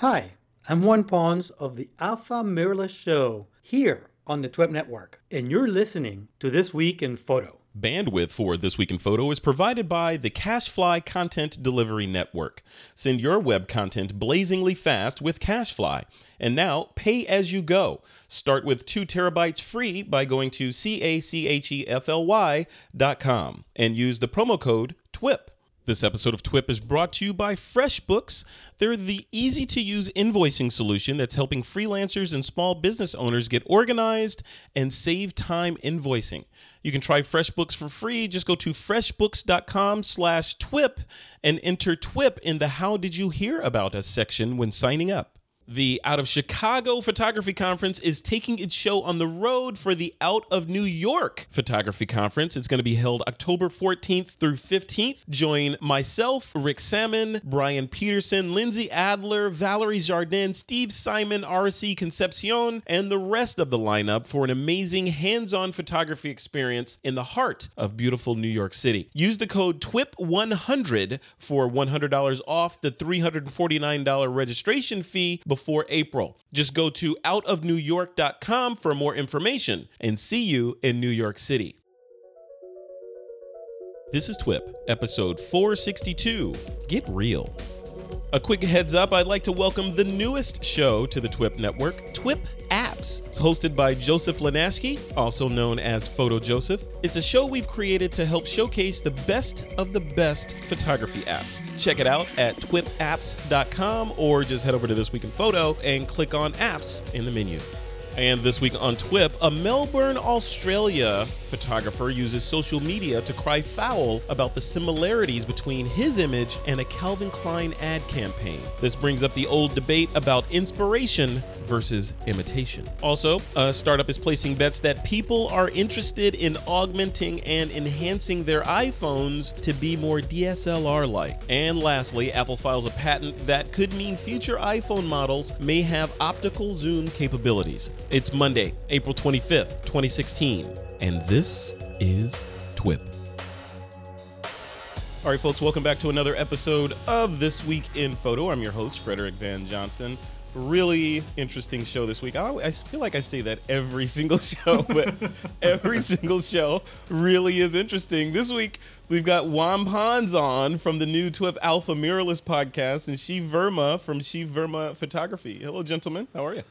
Hi, I'm Juan Pons of the Alpha Mirrorless Show here on the TWIP Network, and you're listening to This Week in Photo. Bandwidth for This Week in Photo is provided by the CacheFly Content Delivery Network. Send your web content blazingly fast with CacheFly. And now, pay as you go. Start with 2 terabytes free by going to C-A-C-H-E-F-L-Y dot com and use the promo code TWIP. This episode of TWIP is brought to you by FreshBooks. They're the easy to use invoicing solution that's helping freelancers and small business owners get organized and save time invoicing. You can try FreshBooks for free. Just go to freshbooks.com slash TWIP and enter TWIP in the How Did You Hear About Us section when signing up. The Out of Chicago Photography Conference is taking its show on the road for the Out of New York Photography Conference. It's going to be held October 14th through 15th. Join myself, Rick Sammon, Bryan Peterson, Lindsay Adler, Valerie Jardin, Steve Simon, RC Concepcion, and the rest of the lineup for an amazing hands on photography experience in the heart of beautiful New York City. Use the code TWIP100 for $100 off the $349 registration fee before April. Just go to outofnewyork.com for more information and see you in New York City. This is TWIP, episode 462 Get Real. A quick heads up I'd like to welcome the newest show to the TWIP network, TWIP Apps. It's hosted by Joseph Linaschke, also known as Photo Joseph. It's a show we've created to help showcase the best of the best photography apps. Check it out at twipapps.com or just head over to This Week in Photo and click on Apps in the menu. And this week on TWIP, a Melbourne, Australia photographer uses social media to cry foul about the similarities between his image and a Calvin Klein ad campaign. This brings up the old debate about inspiration versus imitation. Also, a startup is placing bets that people are interested in augmenting and enhancing their iPhones to be more DSLR like. And lastly, Apple files a patent that could mean future iPhone models may have optical zoom capabilities. It's Monday, April 25th, 2016, and this is TWIP. All right, folks, welcome back to another episode of This Week in Photo. I'm your host, Frederick Van Johnson. Really interesting show this week. I, I feel like I say that every single show, but every single show really is interesting. This week, we've got Juan Pons on from the new TWIP Alpha Mirrorless podcast and Shiv Verma from Shiv Verma Photography. Hello, gentlemen. How are you?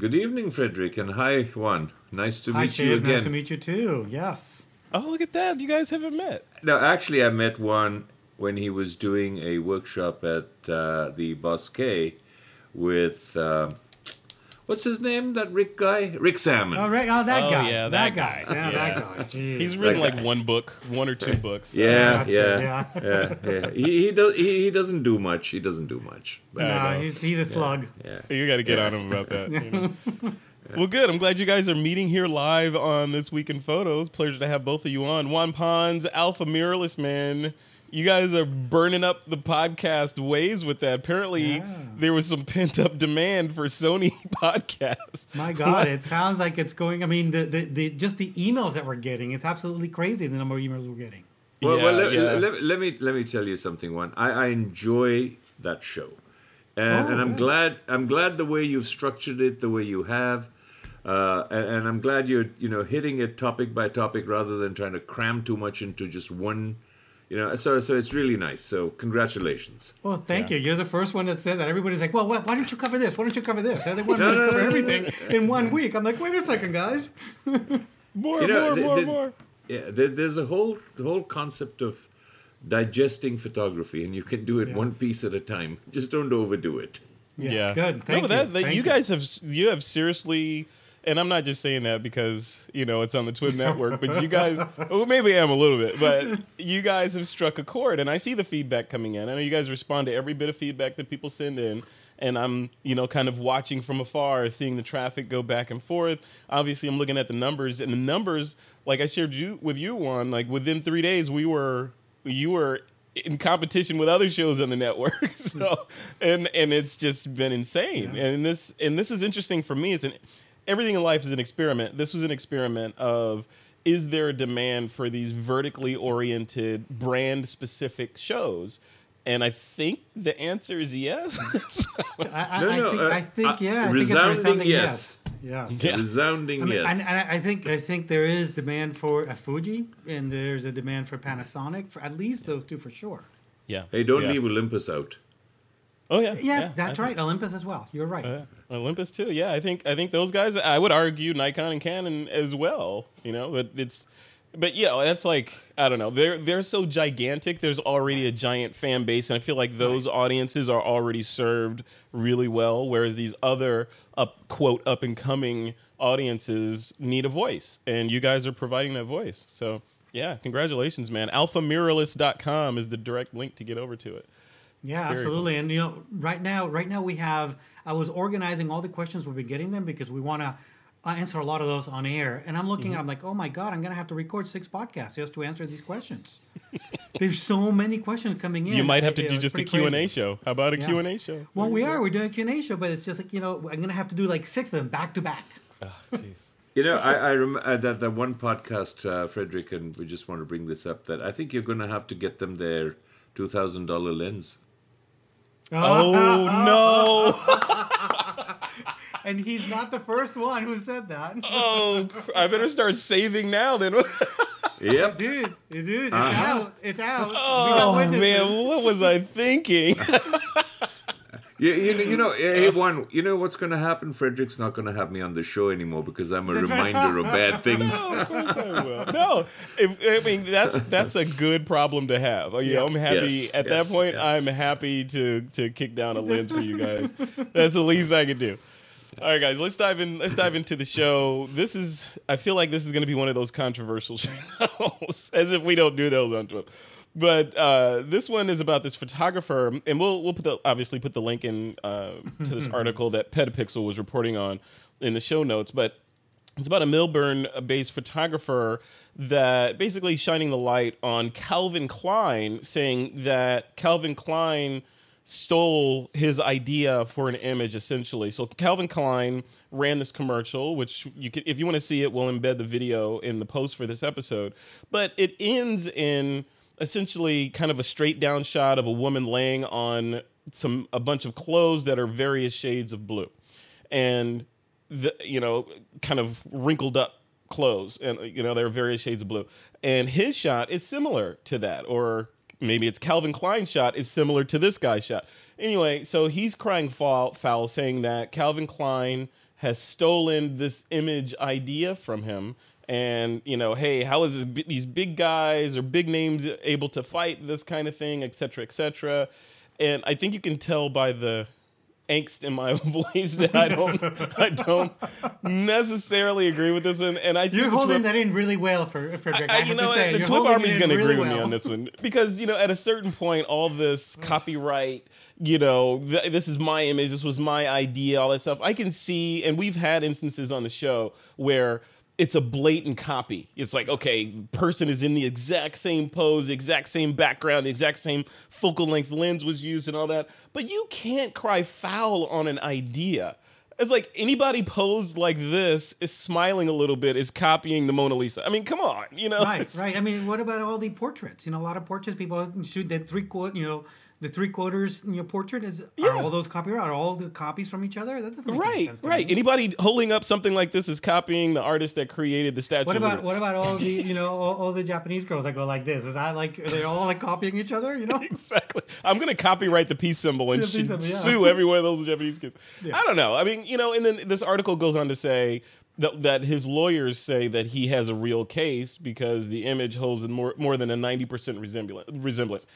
Good evening, Frederick, and hi, Juan. Nice to Hi, meet you again. Nice to meet you too. Yes. Oh, look at that. You guys haven't met. No, actually, I met Juan when he was doing a workshop at uh, the Bosque with uh, what's his name? That Rick guy, Rick Sammon. Oh, right. Oh, that Oh, guy. yeah, that, that guy. guy. Yeah, Yeah. that guy. Jeez. He's written Like- like one book, one or two books. Yeah, That's yeah, yeah. yeah, yeah. He, he does. He, he doesn't do much. He doesn't do much. But, no, uh, he's, he's a slug. yeah. You got to get on him about that. you know. Well, good. I'm glad you guys are meeting here live on this week in photos. Pleasure to have both of you on. Juan Pons, Alpha Mirrorless Man. You guys are burning up the podcast waves with that. Apparently, Yeah. there was some pent up demand for Sony podcasts. My God, it sounds like it's going. I mean, the, the, the just the emails that we're getting, it's absolutely crazy the number of emails we're getting. Well, Yeah, well let, yeah. let, let me let me tell you something. Juan, I, I enjoy that show, and, Oh, and I'm good. glad I'm glad the way you've structured it, the way you have, uh, and, and I'm glad you're you know hitting it topic by topic rather than trying to cram too much into just one. You know, so so it's really nice. So congratulations. Well, thank Yeah. you. You're the first one that said that. Everybody's like, well, why, why don't you cover this? Why don't you cover this? They want No, to no, cover no, no, everything in one week. I'm like, wait a second, guys. More, You know, more, the- more, the- more. Yeah, there, there's a whole the whole concept of digesting photography, and you can do it one piece at a time. Just don't overdo it. Yeah, Good. Thank no, but that, you. that- Thank you you. guys have you have seriously, and I'm not just saying that because you know it's on the TWIP Network, but you guys, well, maybe I am a little bit, but you guys have struck a chord, and I see the feedback coming in. I know you guys respond to every bit of feedback that people send in. And I'm, you know, kind of watching from afar, seeing the traffic go back and forth. Obviously, I'm looking at the numbers, and the numbers, like I shared you with you, Juan, like within three days, we were, you were in competition with other shows on the network. so, and and it's just been insane. Yeah. And this and this is interesting for me. It's an everything in life is an experiment. This was an experiment of is there a demand for these vertically oriented brand specific shows And I think the answer is yes. I, I, No, I no, think, uh, I think uh, yeah. I think resounding resounding yes. yes. Yes. Yeah. Resounding I mean, yes. and, and I think I think there is demand for a Fuji, and there's a demand for Panasonic for at least those two for sure. yeah. hey, don't yeah. leave Olympus out. Oh yeah. Yes, yeah, that's right. Olympus as well. You're right. uh, Olympus too. Yeah, I think I think those guys. I would argue Nikon and Canon as well. You know, but it's. But yeah, that's like I don't know. They're they're so gigantic. There's already a giant fan base, and I feel like those audiences are already served really well. Whereas these other up quote up and coming audiences need a voice, and you guys are providing that voice. So yeah, congratulations, man. AlphaMirrorless.com is the direct link to get over to it. Yeah, Very absolutely. And you know, right now, right now we have. I was organizing all the questions we've been getting them because we want to answer a lot of those on air. And I'm looking, Mm-hmm. I'm like, oh my god, I'm gonna have to record six podcasts just to answer these questions. There's so many questions coming in. You might have to You do know, just a pretty Q and A show. How about a Yeah. Q and A show? Well, we are. We're doing a Q&A show, but it's just like you know, I'm gonna have to do like six of them back to back. Jeez. You know, I, I remember uh, that that one podcast, uh, Frederick, and we just want to bring this up. That I think you're going to have to get them their two thousand dollar lens. Oh no! And he's not the first one who said that. Oh, I better start saving now then. Yep. Dude, dude, it's Uh-huh. out. It's out. We got Oh man, what was I thinking? You, you, know- you know, hey, uh. one, you know what's going to happen? Frederick's not going to have me on the show anymore because I'm a reminder of bad things. no, of course I will. No, if, I mean that's that's a good problem to have. Oh, you know, I'm happy Yes, at yes, that point. yes. I'm happy to to kick down a lens for you guys. That's the least I can do. All right, guys, let's dive in. Let's dive into the show. This is. I feel like this is going to be one of those controversial shows, as if we don't do those on Twitter. But uh, this one is about this photographer, and we'll we'll put the obviously put the link in uh, to this article that Petapixel was reporting on in the show notes. But it's about a Melbourne-based photographer that basically shining the light on Calvin Klein, saying that Calvin Klein stole his idea for an image essentially. So Calvin Klein ran this commercial, which you can, if you want to see it, we'll embed the video in the post for this episode. But it ends in essentially kind of a straight down shot of a woman laying on some a bunch of clothes that are various shades of blue. And the, you know, kind of wrinkled up clothes, and you know there are various shades of blue. And his shot is similar to that, or maybe it's Calvin Klein's shot is similar to this guy's shot. Anyway, so he's crying foul, foul saying that Calvin Klein has stolen this image idea from him. And you know, hey, how is this, these big guys or big names able to fight this kind of thing, et cetera, et cetera? And I think you can tell by the angst in my voice that I don't I don't necessarily agree with this one. And I think You're holding Twip- that in really well, for uh, Frederick. I, I, you know, say. the Twip holding Army's going to really agree with me on this one because you know, at a certain point, all this mm. copyright, you know, th- this is my image, this was my idea, all that stuff. I can see, and we've had instances on the show where it's a blatant copy. It's like, okay, person is in the exact same pose, the exact same background, the exact same focal length lens was used, and all that. But you can't cry foul on an idea. It's like anybody posed like this is smiling a little bit is copying the Mona Lisa. I mean, come on, you know. Right, right. I mean, what about all the portraits? You know, a lot of portraits people shoot that three quarter, you know, the three quarters, you know, portrait is Yeah. are all those copyright? Are all the copies from each other? That doesn't make Right, sense right. me. Anybody holding up something like this is copying the artist that created the statue. What about what about all the you know all, all the Japanese girls that go like this? Is that like are they all like copying each other? You know? exactly? I'm gonna copyright the peace symbol and symbol, yeah. sue every one of those Japanese kids. I don't know. I mean, you know, and then this article goes on to say that, that his lawyers say that he has a real case because the image holds more more than a 90 percent resemblance. Resemblance.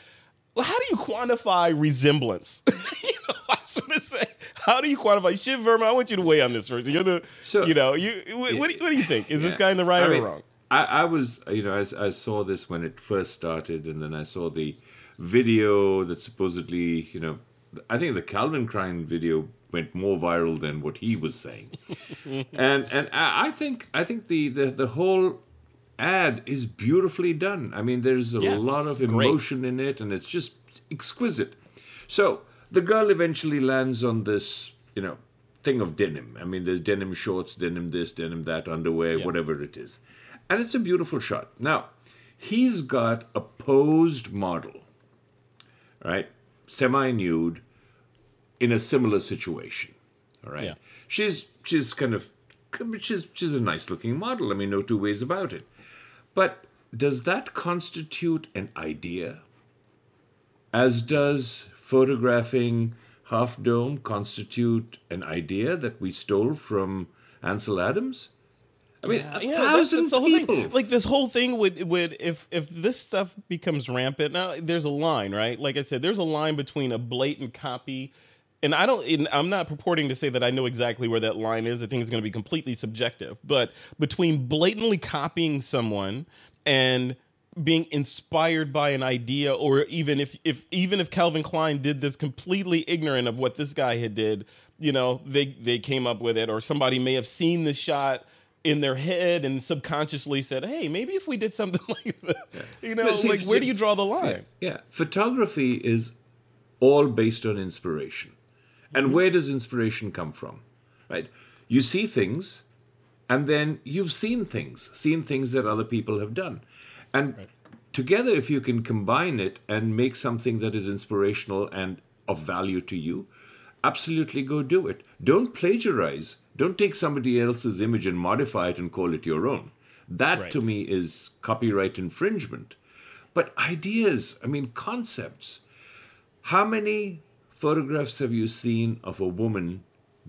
Well, how do you quantify resemblance? you know, I was gonna say, how do you quantify? Shiv Verma, I want you to weigh on this first. You're the, So- you know, you. What, what, do you, what do you think? Is this guy in the right I or mean, wrong? I, I was, you know, I, I saw this when it first started, and then I saw the video that supposedly, you know, I think the Calvin Klein video went more viral than what he was saying, and and I, I think I think the, the the whole ad is beautifully done. I mean, there's a Yeah, lot of great. emotion in it, and it's just exquisite. So the girl eventually lands on this, you know, thing of denim. I mean, there's denim shorts, denim this, denim that, underwear, whatever it is. And it's a beautiful shot. Now, he's got a posed model, right? semi nude in a similar situation. All right. Yeah. She's she's kind of she's she's a nice looking model. I mean, no two ways about it. But does that constitute an idea? As does photographing Half Dome constitute an idea that we stole from Ansel Adams? I mean, a Yeah, thousand that's thing. people. Like this whole thing would would if if this stuff becomes rampant. Now there's a line, right? Like I said, there's a line between a blatant copy, and I don't. And I'm not purporting to say that I know exactly where that line is. I think it's going to be completely subjective. But between blatantly copying someone and being inspired by an idea or even if if even if Calvin Klein did this completely ignorant of what this guy had did, you know, they they came up with it or somebody may have seen the shot in their head and subconsciously said, "Hey, maybe if we did something like that." You know, see, like where do you draw the line? Yeah, photography is all based on inspiration. And where does inspiration come from? Right? You see things and then you've seen things, seen things that other people have done. And together if you can combine it and make something that is inspirational and of value to you, absolutely go do it. Don't plagiarize. Don't take somebody else's image and modify it and call it your own. That Right. to me is copyright infringement. But ideas, I mean, concepts. How many photographs have you seen of a woman,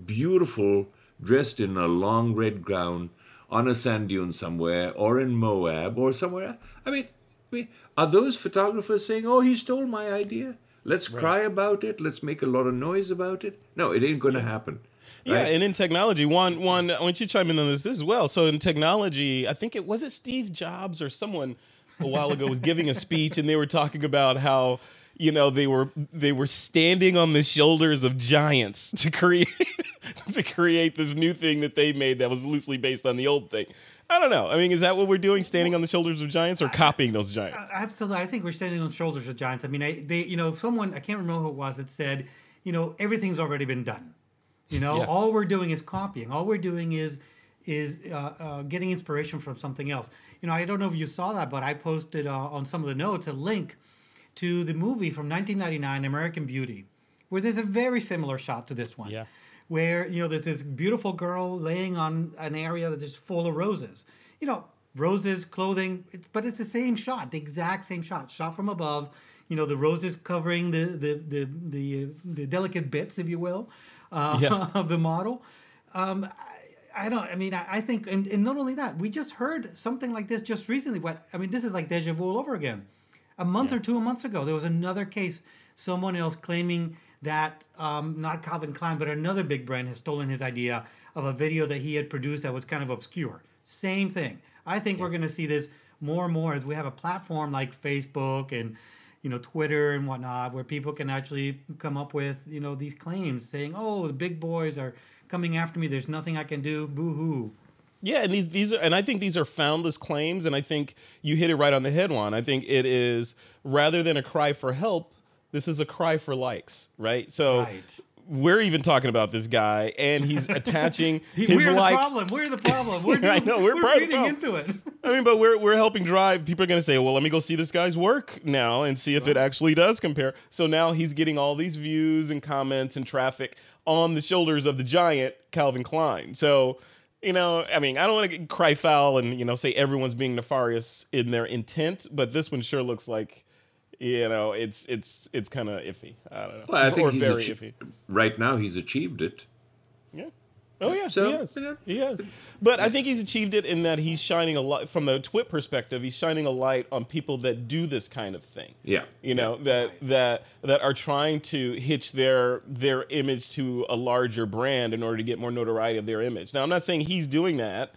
beautiful, dressed in a long red gown, on a sand dune somewhere, or in Moab, or somewhere? I mean, I mean, are those photographers saying, "Oh, he stole my idea"? Let's cry about it. Let's make a lot of noise about it. No, it ain't going to happen. Yeah, right? and in technology, Juan Juan I want you to chime in on this as well. So in technology, I think it was it Steve Jobs or someone a while ago was giving a speech and they were talking about how you know they were they were standing on the shoulders of giants to create to create this new thing that they made that was loosely based on the old thing. I don't know. I mean, is that what we're doing, standing on the shoulders of giants, or copying those giants? Absolutely, I think we're standing on the shoulders of giants. I mean, I, they, you know, someone I can't remember who it was that said, you know, everything's already been done. You know, Yeah. all we're doing is copying. All we're doing is is uh, uh, getting inspiration from something else. You know, I don't know if you saw that, but I posted uh, on some of the notes a link to the movie from 1999, American Beauty, where there's a very similar shot to this one. Yeah. Where you know there's this beautiful girl laying on an area that's just full of roses. You know, roses, clothing, but it's the same shot, the exact same shot, shot from above. You know, the roses covering the the the the, the delicate bits, if you will, uh, Yeah. of the model. Um, I, I don't. I mean, I, I think, and, and not only that, we just heard something like this just recently. What I mean, this is like deja vu all over again. A month or two months ago, there was another case. Someone else claiming that um, not Calvin Klein, but another big brand has stolen his idea of a video that he had produced that was kind of obscure. Same thing. I think we're going to see this more and more as we have a platform like Facebook and you know Twitter and whatnot, where people can actually come up with you know these claims saying, "Oh, the big boys are coming after me. There's nothing I can do. Boo hoo." Yeah, and these these are and I think these are foundless claims, and I think you hit it right on the head, Juan. I think it is rather than a cry for help, this is a cry for likes, right? So Right. we're even talking about this guy, and he's attaching his we're like. the problem. We're the problem. We're Yeah, I know, we're part of the feeding problem. into it. I mean, but we're we're helping drive. People are going to say, "Well, let me go see this guy's work now and see if it actually does compare." So now he's getting all these views and comments and traffic on the shoulders of the giant Calvin Klein. So, you know, I mean, I don't want to cry foul and you know say everyone's being nefarious in their intent, but this one sure looks like, you know, it's it's it's kind of iffy. I don't know, Well, I think or he's very achie- iffy. right now he's achieved it. Yeah. Oh yeah, So, he you know, He has. But I think he's achieved it in that he's shining a light from the twit perspective. He's shining a light on people that do this kind of thing. Yeah. You know that that that are trying to hitch their their image to a larger brand in order to get more notoriety of their image. Now I'm not saying he's doing that.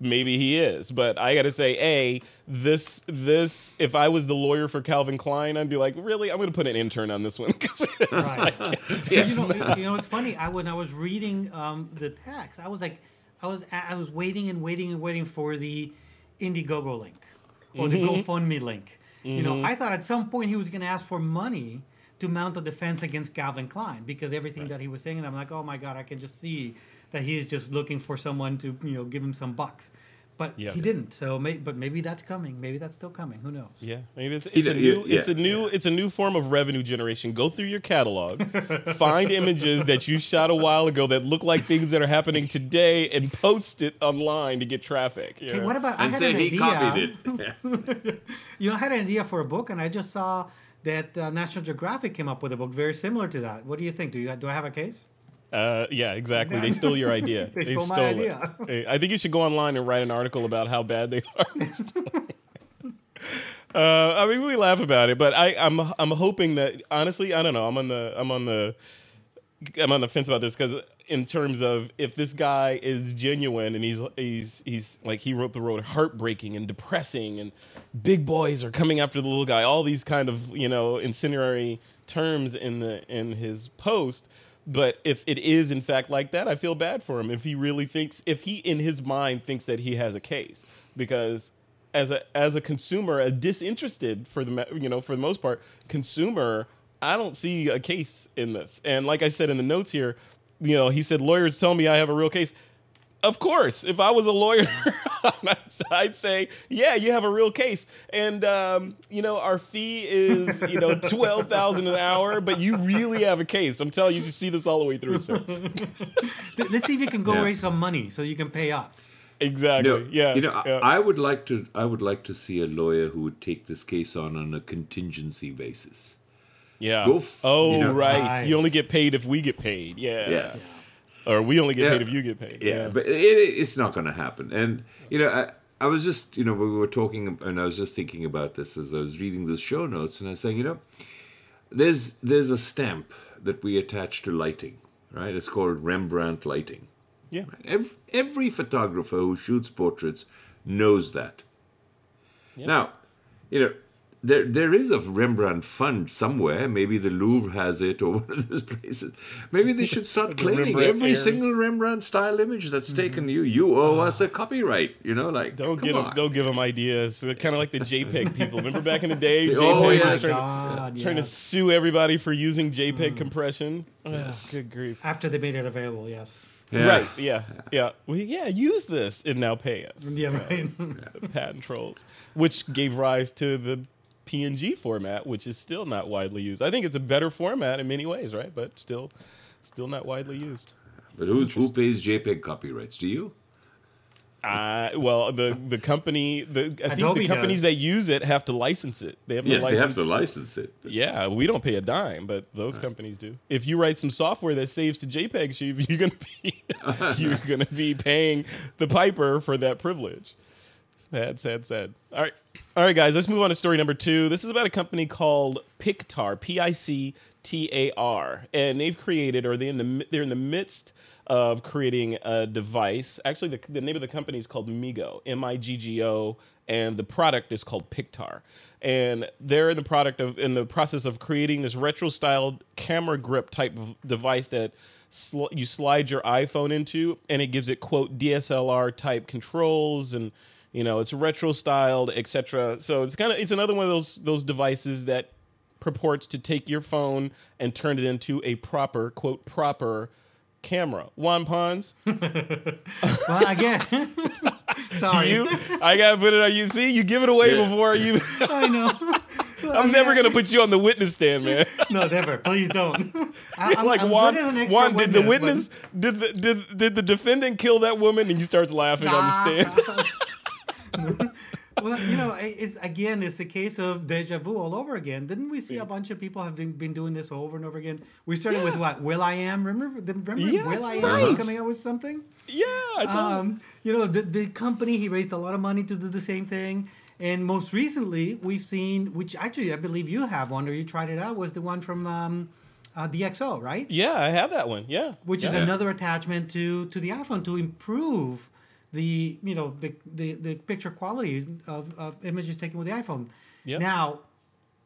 Maybe he is, but I got to say, a this this if I was the lawyer for Calvin Klein, I'd be like, really, I'm to put an intern on this one because Right. like, you, know, you know, it's funny. I when I was reading um, the text, I was like, I was I was waiting and waiting and waiting for the Indiegogo link or the GoFundMe link. You know, I thought at some point he was to ask for money to mount a defense against Calvin Klein because everything that he was saying, and I'm like, oh my god, I can just see that he's just looking for someone to you know give him some bucks. but Yeah. he didn't. So, may, but maybe that's coming. Maybe that's still coming. Who knows? Yeah, maybe it's, it's a new yeah, it's a new it's a new form of revenue generation. Go through your catalog, find images that you shot a while ago that look like things that are happening today, and post it online to get traffic. you Hey, what about? I And had say an he idea. copied it. You know, I had an idea for a book, and I just saw that uh, National Geographic came up with a book very similar to that. What do you think? Do you do I have a case? Uh, yeah, exactly. They stole your idea. They stole my it. idea. I think you should go online and write an article about how bad they are. They stole uh, I mean, we laugh about it, but I, I'm I'm hoping that honestly, I don't know. I'm on the I'm on the I'm on the fence about this because in terms of if this guy is genuine and he's he's he's like he wrote the road heartbreaking and depressing and big boys are coming after the little guy all these kind of you know incendiary terms in the in his post but if it is in fact like that i feel bad for him if he really thinks if he in his mind thinks that he has a case because as a as a consumer a disinterested for the you know for the most part consumer I don't see a case in this. And like I said in the notes here, you know, he said lawyers tell me I have a real case. Of course, if I was a lawyer, I'd say, yeah, you have a real case, and um, you know our fee is you know twelve thousand an hour, but you really have a case. I'm telling you, you see this all the way through, sir. Let's see if you can go Yeah. raise some money so you can pay us. Exactly. No, yeah. you know, yeah. I, I would like to. I would like to see a lawyer who would take this case on on a contingency basis. yeah. go f- oh, you know- right. Right. You only get paid if we get paid. Yeah. Yes. Or we only get Yeah. paid if you get paid. Yeah, but it, it's not going to happen. And you know, I, I was just, you know, we were talking, and I was just thinking about this as I was reading the show notes, and I was saying, you know, there's there's a stamp that we attach to lighting, right? It's called Rembrandt lighting. yeah. Every, every photographer who shoots portraits knows that. Now, you know, there there is a Rembrandt fund somewhere. Maybe the Louvre has it, or one of those places. Maybe they should start claiming Rembrandt every heirs. single Rembrandt style image that's taken you. You owe us a copyright. You know, like Don't come get them. Don't give them ideas. Kind of like the JPEG people. Remember back in the day, oh, JPEG Oh, was yes. trying, God, to, trying to sue everybody for using JPEG mm. compression. Ugh, good grief. After they made it available, yes. Yeah. Right? Yeah. Yeah. Well, yeah. Use this and now pay us. Yeah, right. Patent trolls, which gave rise to the PNG format, which is still not widely used. I think it's a better format in many ways, right? But still, still not widely used. But who who pays JPEG copyrights? Do you? Uh, well, the the company, the I think Adobe the companies does. that use it have to license it. They have Yes, to they have license to license it. Yeah, we don't pay a dime, but those companies do. If you write some software that saves to JPEG, you're gonna be you're gonna be paying the piper for that privilege. Sad, sad, sad. All right, all right, guys. Let's move on to story number two. This is about a company called Pictar, P I C T A R, and they've created, or they're in the they're in the midst of creating a device. Actually, the, the name of the company is called Miggo, M I G G O, and the product is called Pictar. And they're in the product of in the process of creating this retro-styled camera grip type of device that sl- you slide your iPhone into, and it gives it quote DSLR type controls and you know it's retro styled etc so it's kind of it's another one of those those devices that purports to take your phone and turn it into a proper quote proper camera juan pons well, again, sorry. you i gotta put it on you see you give it away Yeah. before you I know. i'm never gonna put you on the witness stand man No, never. Please don't. I, I'm, like I'm Juan, good as an Juan did the but- witness did the did, did the defendant kill that woman and he starts laughing on the stand well, you know, it's again, it's a case of deja vu all over again. Didn't we see a bunch of people have been, been doing this over and over again? We started with what? will.i.am? Remember? the- Remember? Yes, will.i.am coming out with something? yeah i told him. Um, you know, the, the company he raised a lot of money to do the same thing. And most recently, we've seen, which actually I believe you have one, or you tried it out, was the one from um, uh, DxO, right? yeah i have that one yeah which is another attachment to to the iPhone to improve the you know the the, the picture quality of, of images taken with the iPhone. Yep. Now,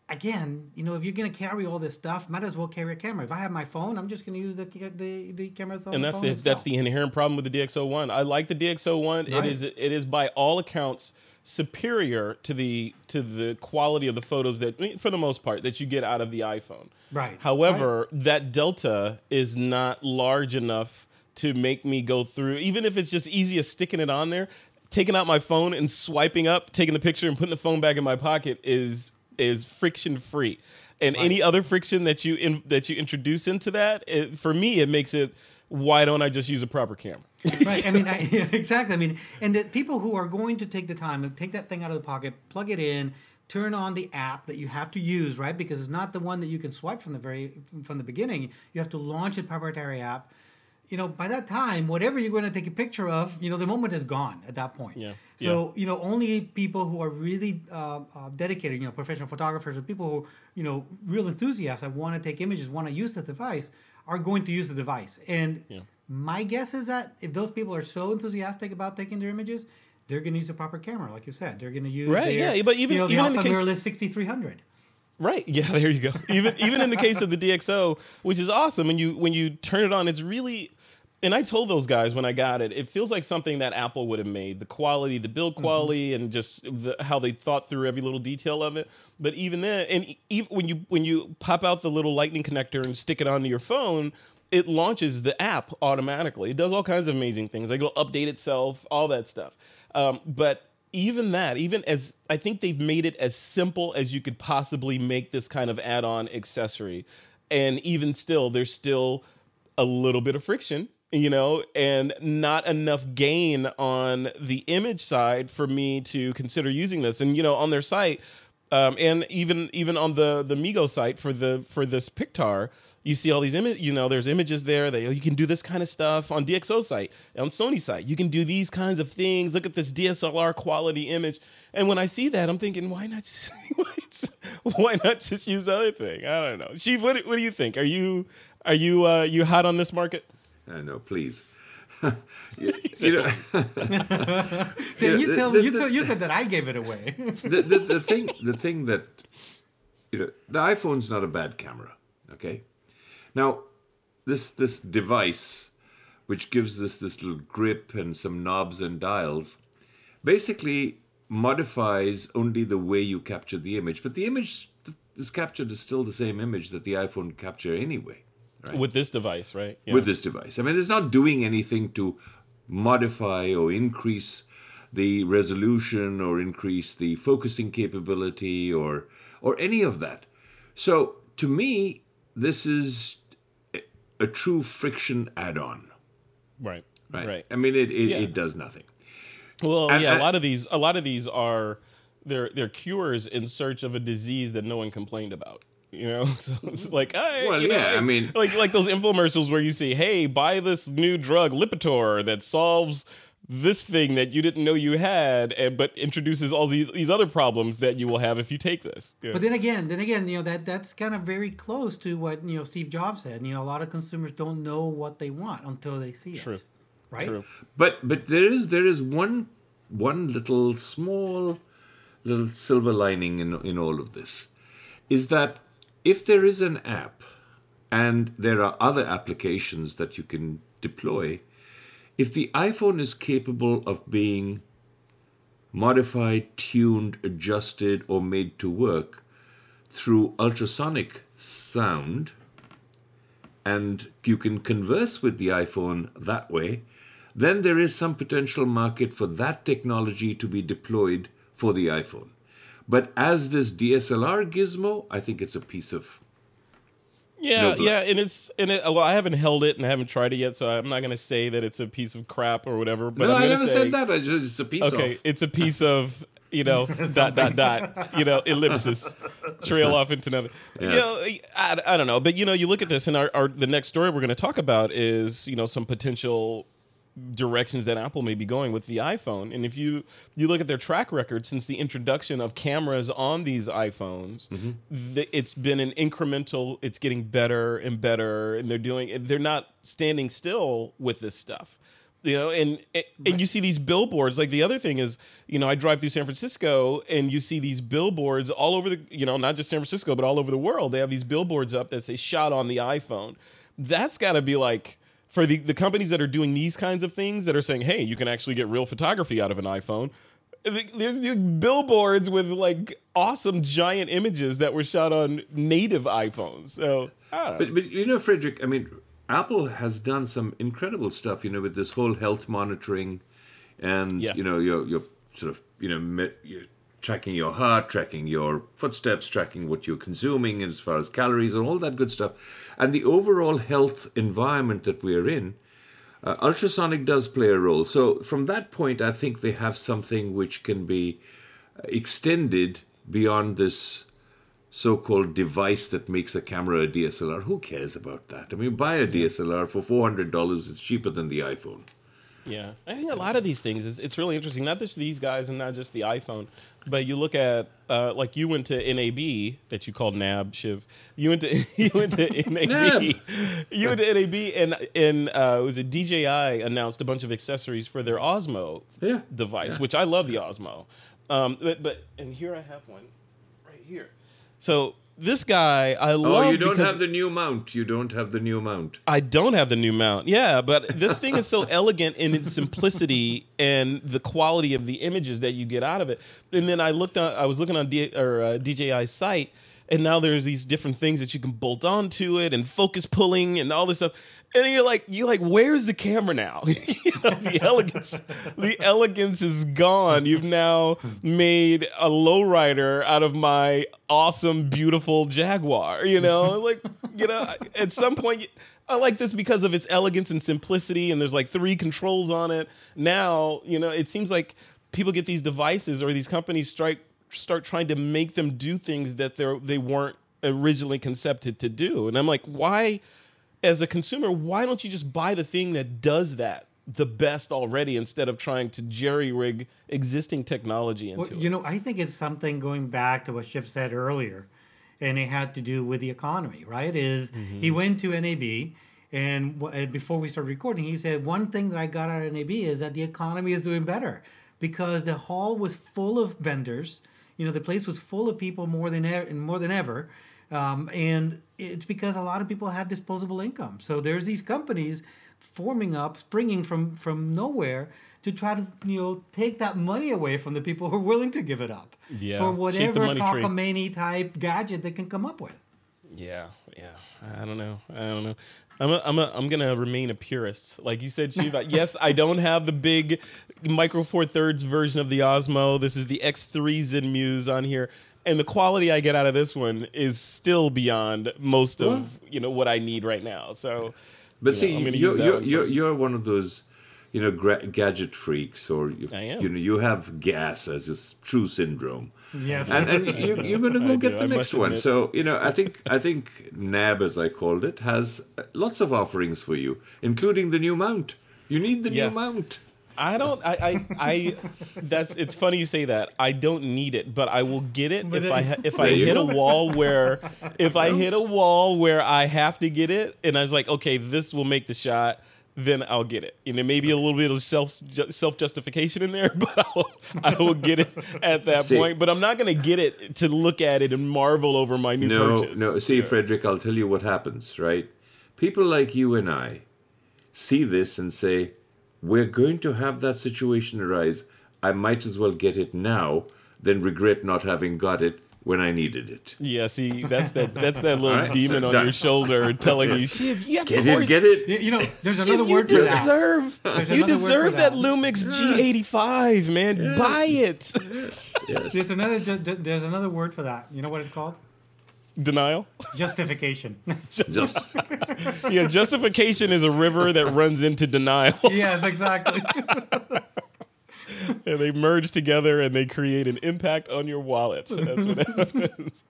again, you know, if you're gonna carry all this stuff, might as well carry a camera. If I have my phone, I'm just gonna use the the the cameras on and the that's phone the, itself. that's the inherent problem with the DxO One. I like the DxO One. Right. It is it is by all accounts superior to the to the quality of the photos that for the most part that you get out of the iPhone. Right. However, that delta is not large enough to make me go through even if it's just easy as sticking it on there. taking out my phone and swiping up, taking the picture and putting the phone back in my pocket is is friction free. And right. any other friction that you in, that you introduce into that, it, for me, it makes it. Why don't I just use a proper camera? right. I mean, I, exactly. I mean, and the people who are going to take the time to take that thing out of the pocket, plug it in, turn on the app that you have to use, right? Because it's not the one that you can swipe from the very from the beginning. You have to launch a proprietary app you know, by that time, whatever you're going to take a picture of, you know, the moment is gone at that point. Yeah. So, yeah. you know, only people who are really uh, uh, dedicated, you know, professional photographers or people who, you know, real enthusiasts that want to take images, want to use the device, are going to use the device. And yeah. my guess is that if those people are so enthusiastic about taking their images, they're going to use a proper camera, like you said. They're going to use right, their, yeah, but even you know, even the in the Alpha case, Mirrorless 6300. Right. Yeah. There you go. Even even in the case of the DxO, which is awesome, when you when you turn it on, it's really and I told those guys when I got it, it feels like something that Apple would have made. The quality, the build mm-hmm. quality, mm-hmm. and just the, how they thought through every little detail of it. But even then, and even when you when you pop out the little Lightning connector and stick it onto your phone, it launches the app automatically. It does all kinds of amazing things, like it'll update itself, all that stuff. Um, but even that, even as I think they've made it as simple as you could possibly make this kind of add-on accessory, and even still, there's still a little bit of friction you know, and not enough gain on the image side for me to consider using this. And you know, on their site, um, and even even on the the Miggo site for the for this Pictar, you see all these images. You know, there's images there that oh, you can do this kind of stuff on DxO site, on Sony site. You can do these kinds of things. Look at this DSLR quality image. And when I see that, I'm thinking, why not? Just, why not just use the other thing? I don't know. Shiv, what, what do you think? Are you are you uh, you hot on this market? I know, please. you, you, know, so you, tell the, you, the, you said that I gave it away. the, the, the thing the thing that you know the iPhone's not a bad camera. Okay, now this this device, which gives us this little grip and some knobs and dials, basically modifies only the way you capture the image, but the image is captured is still the same image that the iPhone capture anyway. Right? With this device, right? Yeah. With this device. I mean, it's not doing anything to modify or increase the resolution or increase the focusing capability or or any of that. So to me, this is a true friction add-on. Right. Right. Right. I mean, it it, yeah. it does nothing. Well, and, yeah, and, a lot of these a lot of these are they're they're cures in search of a disease that no one complained about. You know, so it's like, hey, well, you know, yeah, I mean, like like those infomercials where you see, hey, buy this new drug Lipitor that solves this thing that you didn't know you had, and but introduces all these, these other problems that you will have if you take this. Yeah. But then again, then again, you know that that's kind of very close to what you know Steve Jobs said. You know, a lot of consumers don't know what they want until they see True. it. Right. True. But but there is there is one one little small little silver lining in in all of this, is that if there is an app and there are other applications that you can deploy, if the iPhone is capable of being modified, tuned, adjusted, or made to work through ultrasonic sound, and you can converse with the iPhone that way, then there is some potential market for that technology to be deployed for the iPhone. But as this DSLR gizmo, I think it's a piece of yeah, yeah, and it's and it, well, I haven't held it and I haven't tried it yet, so I'm not gonna say that it's a piece of crap or whatever. But no, i never say, said that. It's just it's a piece. Okay, of. it's a piece of you know dot dot dot you know ellipsis trail off into another. Yes. You know, I, I don't know, but you know, you look at this and our, our the next story we're going to talk about is you know some potential directions that Apple may be going with the iPhone. And if you you look at their track record since the introduction of cameras on these iPhones, mm-hmm. it's been an incremental. It's getting better and better, and they're doing. They're not standing still with this stuff. You know, and and you see these billboards. Like the other thing is, you know, I drive through San Francisco, and you see these billboards all over the, you know, not just San Francisco, but all over the world. They have these billboards up that say "shot on the iPhone." That's got to be like for the, the companies that are doing these kinds of things that are saying, hey, you can actually get real photography out of an iPhone. There's billboards with like awesome giant images that were shot on native iPhones. So, but, but you know, Frederick, I mean, Apple has done some incredible stuff, you know, with this whole health monitoring and Yeah. you know you're you're sort of you know me- you're tracking your heart, tracking your footsteps, tracking what you're consuming as far as calories and all that good stuff, and the overall health environment that we're in. Uh, ultrasonic does play a role. So from that point, I think they have something which can be extended beyond this so-called device that makes a camera a DSLR. Who cares about that? I mean, buy a DSLR for four hundred dollars. It's cheaper than the iPhone. Yeah, I think a lot of these things is it's really interesting. Not just these guys and not just the iPhone, but you look at uh, like you went to NAB that you called NAB Shiv. You went to you went to NAB. You went to NAB and and uh, was it DJI announced a bunch of accessories for their Osmo Yeah, device, yeah. which I love the Osmo. Um, but, but and here I have one right here. So this guy I love. Oh, you don't have the new mount. You don't have the new mount. I don't have the new mount. Yeah, but this thing is so elegant in its simplicity and the quality of the images that you get out of it. And then I looked on, I was looking on D, or uh, DJI's site, and now there's these different things that you can bolt onto it and focus pulling and all this stuff. And you're like, you're like, where's the camera now? you know, the elegance, the elegance is gone. You've now made a lowrider out of my awesome, beautiful Jaguar. You know, like, you know, at some point. you- I like this because of its elegance and simplicity, and there's like three controls on it. Now, you know, it seems like people get these devices or these companies strike start trying to make them do things that they they weren't originally concepted to do. And I'm like, why, as a consumer, why don't you just buy the thing that does that the best already instead of trying to jerry rig existing technology into Well, it? you know, I think it's something going back to what Shiv said earlier, and it had to do with the economy, right? Is Mm-hmm. he went to NAB, and w- uh, before we started recording, he said one thing that I got out of NAB is that the economy is doing better because the hall was full of vendors. You know, the place was full of people more than ever, more than ever. Um, and it's because a lot of people have disposable income. So there's these companies forming up, springing from from nowhere to try to you know take that money away from the people who are willing to give it up Yeah, for whatever cockamamie type gadget they can come up with. Yeah, yeah. I don't know. I don't know. I'm a, I'm a, I'm gonna remain a purist, like you said, Shiva. yes, I don't have the big Micro Four Thirds version of the Osmo. This is the X3 Zenmuse on here, and the quality I get out of this one is still beyond most of you know what I need right now. So, But you see, know, you're you're one you're, you're one of those, you know, gra- gadget freaks, or you, I am. you know, you have gas as a true syndrome. Yes. and, and you, you're going to I go do, get the I next one. admit. So you know, I think I think NAB, as I called it, has lots of offerings for you, including the new mount. You need the Yeah. new mount. I don't. I, I. I. That's. It's funny you say that. I don't need it, but I will get it But if it- I ha- if I hit a wall where if I hit a wall where I have to get it, and I was like, okay, this will make the shot. Then I'll get it. and You know, maybe a little bit of self self justification in there, but I'll, I will get it at that See- point. But I'm not going to get it to look at it and marvel over my new No, purchase. no. See, Yeah. Frederick, I'll tell you what happens. Right? People like you and I see this and say, "We're going to have that situation arise. I might as well get it now than regret not having got it when I needed it." Yeah, see, that's that that's that little Alright, demon so on done. your shoulder telling you, Shiv, you have Get to it, get it. You- you know, there's Shiv, another you word for that. deserve, There's you another word for deserve that. that. Lumix G85, man. Buy it. Yes, yes. There's another ju- ju- there's another word for that. You know what it's called? Denial. Justification. Just Yeah, justification is a river that runs into denial, yes, exactly. and they merge together and they create an impact on your wallet. That's what happens.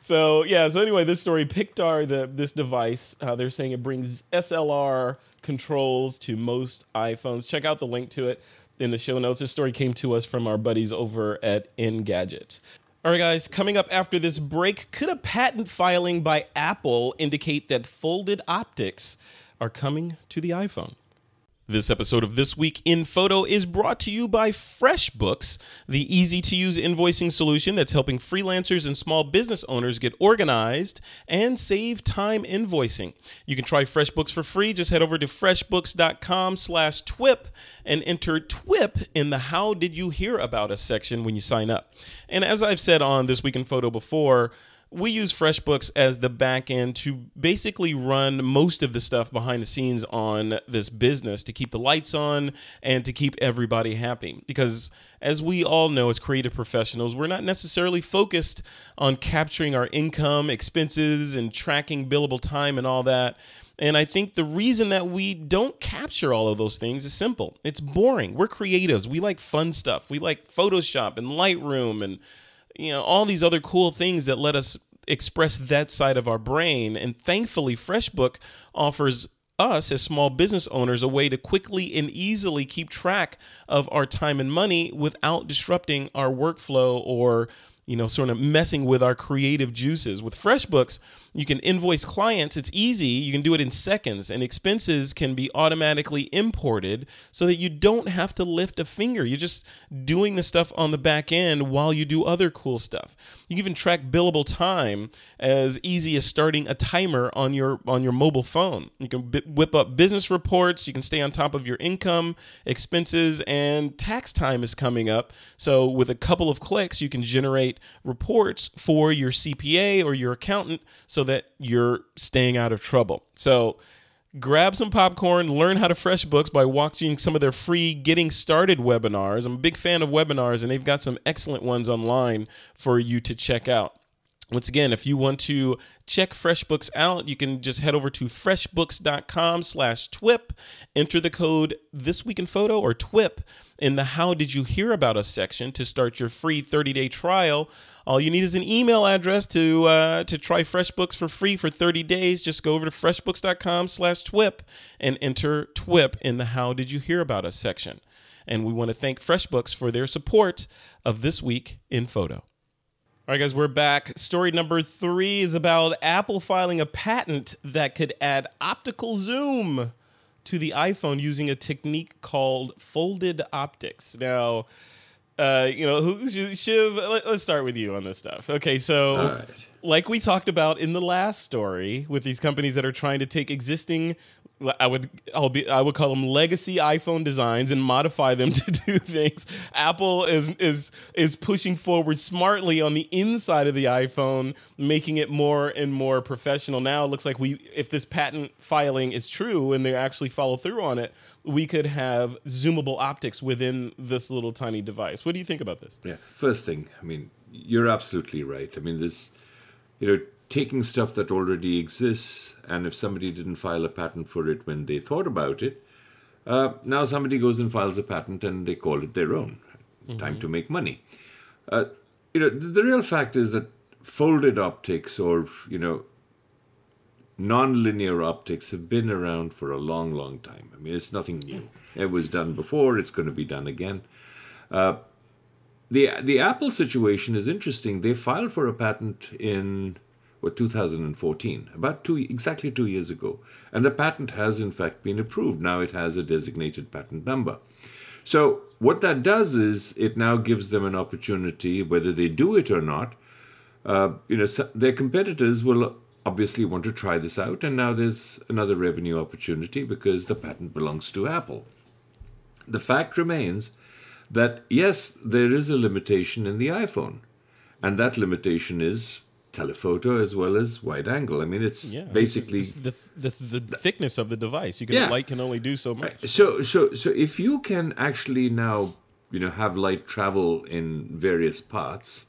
So yeah. So anyway, this story, Pictar, the this device, uh, they're saying it brings SLR controls to most iPhones. Check out the link to it in the show notes. This story came to us from our buddies over at Engadget. All right, guys, coming up after this break, could a patent filing by Apple indicate that folded optics are coming to the iPhone? This episode of This Week in Photo is brought to you by FreshBooks, the easy to use invoicing solution that's helping freelancers and small business owners get organized and save time invoicing. You can try FreshBooks for free. Just head over to freshbooks.com slash TWIP and enter TWIP in the How Did You Hear About Us section when you sign up. And as I've said on This Week in Photo before, we use FreshBooks as the back end to basically run most of the stuff behind the scenes on this business to keep the lights on and to keep everybody happy. Because as we all know, as creative professionals, we're not necessarily focused on capturing our income, expenses, and tracking billable time and all that. And I think the reason that we don't capture all of those things is simple. It's boring. We're creatives. We like fun stuff. We like Photoshop and Lightroom and you know all these other cool things that let us express that side of our brain. And thankfully, FreshBook offers us as small business owners a way to quickly and easily keep track of our time and money without disrupting our workflow or you know, sort of messing with our creative juices. With FreshBooks, you can invoice clients. It's easy. You can do it in seconds, and expenses can be automatically imported so that you don't have to lift a finger. You're just doing the stuff on the back end while you do other cool stuff. You can even track billable time as easy as starting a timer on your on your mobile phone. You can b- whip up business reports. You can stay on top of your income, expenses, and tax time is coming up. So with a couple of clicks, you can generate reports for your CPA or your accountant so that you're staying out of trouble. So grab some popcorn, learn how to FreshBooks by watching some of their free getting started webinars. I'm a big fan of webinars and they've got some excellent ones online for you to check out. Once again, if you want to check FreshBooks out, you can just head over to freshbooks.com slash TWIP, enter the code This Week in Photo or TWIP in the How Did You Hear About Us section to start your free 30-day trial. All you need is an email address to uh, to try FreshBooks for free for 30 days. Just go over to freshbooks.com slash TWIP and enter TWIP in the How Did You Hear About Us section. And we want to thank FreshBooks for their support of This Week in Photo. All right, guys, we're back. Story number three is about Apple filing a patent that could add optical zoom to the iPhone using a technique called folded optics. Now, uh, you know, who, Shiv, let, us start with you on this stuff. Okay, so right. like we talked about in the last story with these companies that are trying to take existing I would I'll be I would call them legacy iPhone designs and modify them to do things. Apple is is is pushing forward smartly on the inside of the iPhone, making it more and more professional. Now it looks like we if this patent filing is true and they actually follow through on it, we could have zoomable optics within this little tiny device. What do you think about this? Yeah, first thing, I mean, you're absolutely right. I mean, this you know taking stuff that already exists, and if somebody didn't file a patent for it when they thought about it, uh, now somebody goes and files a patent and they call it their own. Mm-hmm. Time to make money. Uh, you know, the, the real fact is that folded optics or, you know, non-linear optics have been around for a long, long time. I mean, it's nothing new. It was done before. It's going to be done again. Uh, the the Apple situation is interesting. They filed for a patent in were 2014, about two exactly two years ago, and the patent has in fact been approved. Now it has a designated patent number. So what that does is it now gives them an opportunity, whether they do it or not. Uh, you know, their competitors will obviously want to try this out, and now there's another revenue opportunity because the patent belongs to Apple. The fact remains that yes, there is a limitation in the iPhone, and that limitation is telephoto as well as wide angle. I mean, it's yeah, basically it's the, the, the, the thickness of the device. You can yeah. light can only do so much. So so so if you can actually now you know have light travel in various paths.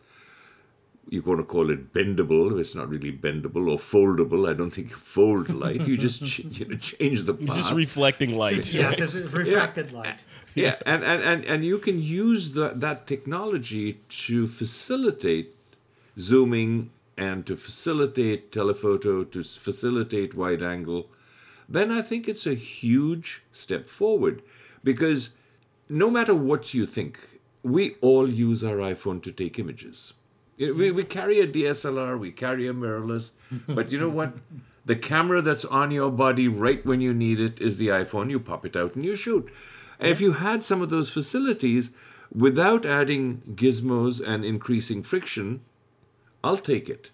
You're going to call it bendable. It's not really bendable or foldable. I don't think you fold light. You just ch- you know, change the path. It's just reflecting light. yes, it's refracted yeah. light. Yeah, and, and, and, and you can use the, that technology to facilitate zooming and to facilitate telephoto, to facilitate wide angle, then I think it's a huge step forward because no matter what you think, we all use our iPhone to take images. We, we carry a DSLR, we carry a mirrorless, but you know what? The camera that's on your body right when you need it is the iPhone. You pop it out and you shoot. And if you had some of those facilities without adding gizmos and increasing friction, I'll take it.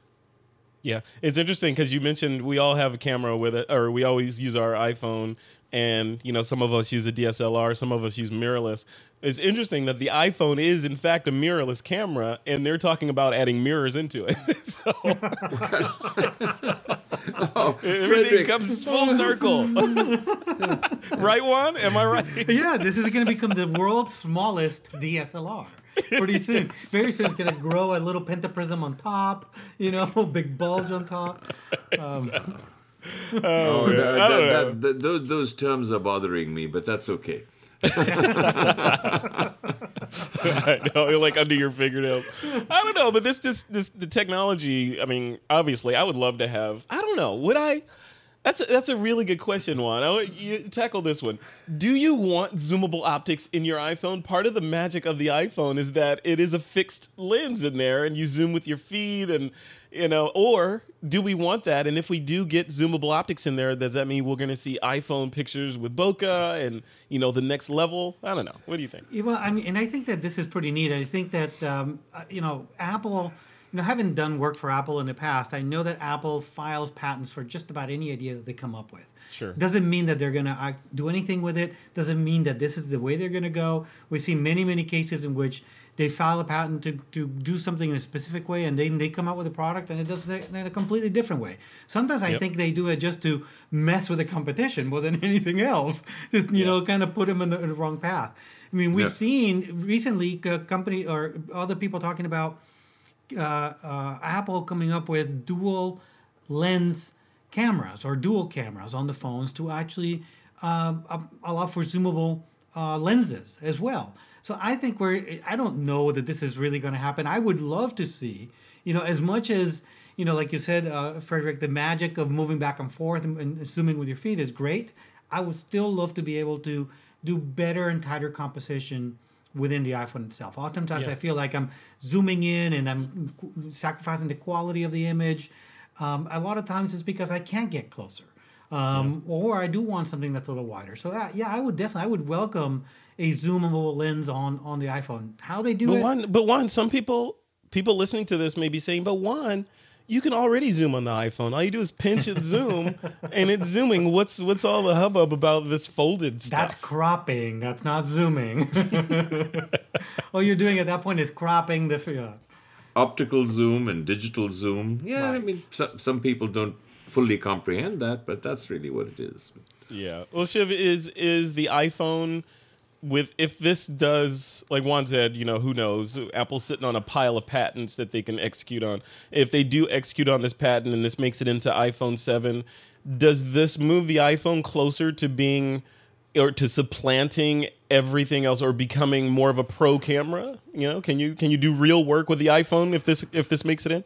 Yeah, it's interesting because you mentioned we all have a camera with it, or we always use our iPhone and you know some of us use a DSLR, some of us use mirrorless. It's interesting that the iPhone is in fact a mirrorless camera, and they're talking about adding mirrors into it. so Oh, everything Frederick, comes full circle, right? Juan, am I right? Yeah, this is going to become the world's smallest DSLR. Pretty soon, very soon, it's going to grow a little pentaprism on top. You know, big bulge on top. Um, Oh, yeah. that- that- that- that- those, those terms are bothering me, but that's okay. I know, you're like under your fingernails. I don't know, but this, this, this, the technology. I mean, obviously, I would love to have. I don't know. Would I? That's a, that's a really good question, Juan. I, you tackle this one. Do you want zoomable optics in your iPhone? Part of the magic of the iPhone is that it is a fixed lens in there, and you zoom with your feet, and you know. Or do we want that? And if we do get zoomable optics in there, does that mean we're going to see iPhone pictures with bokeh and you know the next level? I don't know. What do you think? Well, I mean, and I think that this is pretty neat. I think that um, uh, you know, Apple, you know, having done work for Apple in the past, I know that Apple files patents for just about any idea that they come up with. Sure. Doesn't mean that they're gonna uh, do anything with it. Doesn't mean that this is the way they're gonna go. We've seen many, many cases in which they file a patent to, to do something in a specific way, and then they come out with a product and it does it in a completely different way. Sometimes I Yep. think they do it just to mess with the competition more than anything else. Just you know, kind of put them in the, in the wrong path. I mean, we've Yeah. seen recently a company or other people talking about uh, uh, Apple coming up with dual lens cameras or dual cameras on the phones to actually um, allow for zoomable uh, lenses as well. So I think we're. I don't know that this is really going to happen. I would love to see, you know, as much as you know, like you said, uh, Frederick, the magic of moving back and forth and, and zooming with your feet is great. I would still love to be able to do better and tighter composition within the iPhone itself. Oftentimes, Yeah. I feel like I'm zooming in and I'm sacrificing the quality of the image. Um, a lot of times, it's because I can't get closer, um, or I do want something that's a little wider. So, uh, yeah, I would definitely, I would welcome a zoomable lens on on the iPhone. How they do But it, one, but one, some people, people listening to this may be saying, but one, you can already zoom on the iPhone. All you do is pinch and zoom, and it's zooming. What's what's all the hubbub about this folded stuff? that's cropping. That's not zooming. all you're doing at that point is cropping the. Yeah. Optical zoom and digital zoom. Yeah, I mean, some, some people don't fully comprehend that, but that's really what it is. Yeah. Well, Shiv is is the iPhone with if this does like Juan said, you know, who knows? Apple's sitting on a pile of patents that they can execute on. If they do execute on this patent and this makes it into iPhone 7, does this move the iPhone closer to being or to supplanting everything else or becoming more of a pro camera? You know, can you can you do real work with the iPhone if this if this makes it in?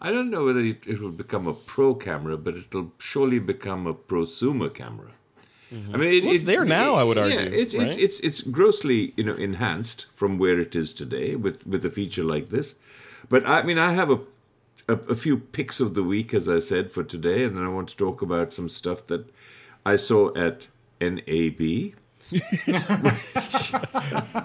I don't know whether it, it will become a pro camera, but it'll surely become a prosumer camera. Mm-hmm. I mean, it, Well, it's it- there now, I would yeah, argue, it's, it's right? it's it's grossly you know enhanced from where it is today with with a feature like this. But I mean, I have a, a a few picks of the week, as I said, for today, and then I want to talk about some stuff that I saw at NAB.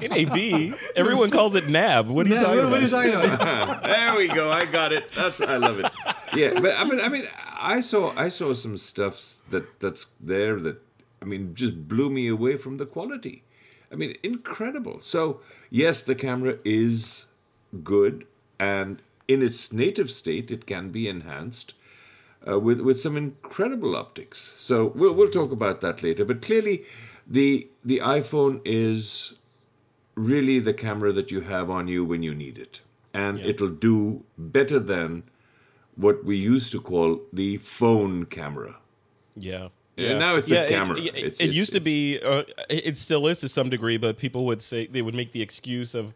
NAB. Everyone calls it NAB. What are you Yeah, talking what, about? what are you talking about? there we go. I got it. That's I love it. Yeah, but I mean, I mean, I saw I saw some stuff that that's there that I mean just blew me away from the quality. I mean, incredible. So yes, the camera is good, and in its native state, it can be enhanced uh, with with some incredible optics. So we'll we'll talk about that later. But clearly, the the iPhone is really the camera that you have on you when you need it. And it'll do better than what we used to call the phone camera. Yeah. Yeah, now it's a camera. It, it- It's- it it's- used to be, uh, it it still is to some degree, but people would say they would make the excuse of,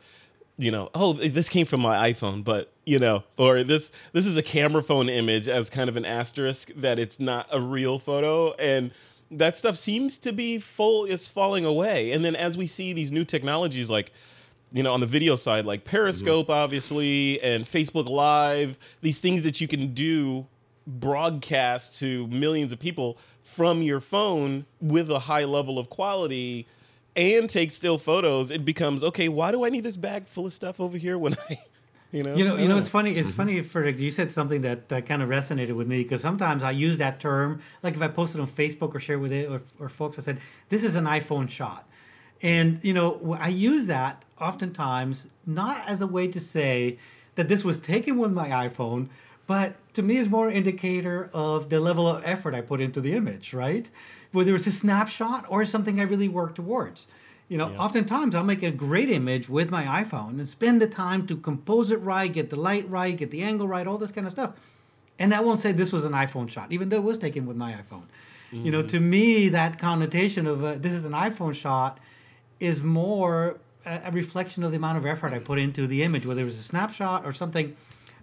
you know, oh, this came from my iPhone, but you know, or this this is a camera phone image as kind of an asterisk that it's not a real photo, and that stuff seems to be full is falling away. And then as we see these new technologies like you know, on the video side, like Periscope, obviously, and Facebook Live, these things that you can do broadcast to millions of people from your phone with a high level of quality and take still photos, it becomes okay, why do I need this bag full of stuff over here when I You know, You know, you know, don't it's funny. It's mm-hmm. funny for you said something that, that kind of resonated with me because sometimes I use that term, like if I posted on Facebook or share with it or, or folks, I said this is an iPhone shot, and you know, I use that oftentimes not as a way to say that this was taken with my iPhone, but to me is more indicator of the level of effort I put into the image, right? Whether it's a snapshot or something I really work towards. You know, oftentimes I'll make a great image with my iPhone and spend the time to compose it right, get the light right, get the angle right, all this kind of stuff. And that won't say this was an iPhone shot, even though it was taken with my iPhone. You know, to me, that connotation of uh, this is an iPhone shot is more a, a reflection of the amount of effort I put into the image, whether it was a snapshot or something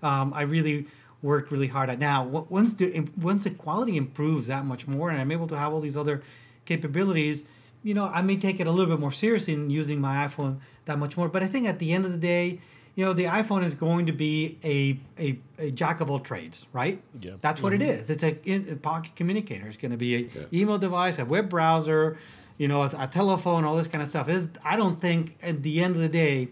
um, I really worked really hard at. Now, once the once the quality improves that much more, and I'm able to have all these other capabilities, you know, I may take it a little bit more seriously in using my iPhone that much more. But I think at the end of the day, you know, the iPhone is going to be a a, a jack of all trades, right? Yeah. That's what it mm-hmm. is. It's a, a pocket communicator. It's going to be a email device, a web browser, you know, a, a telephone, all this kind of stuff. Is I don't think at the end of the day,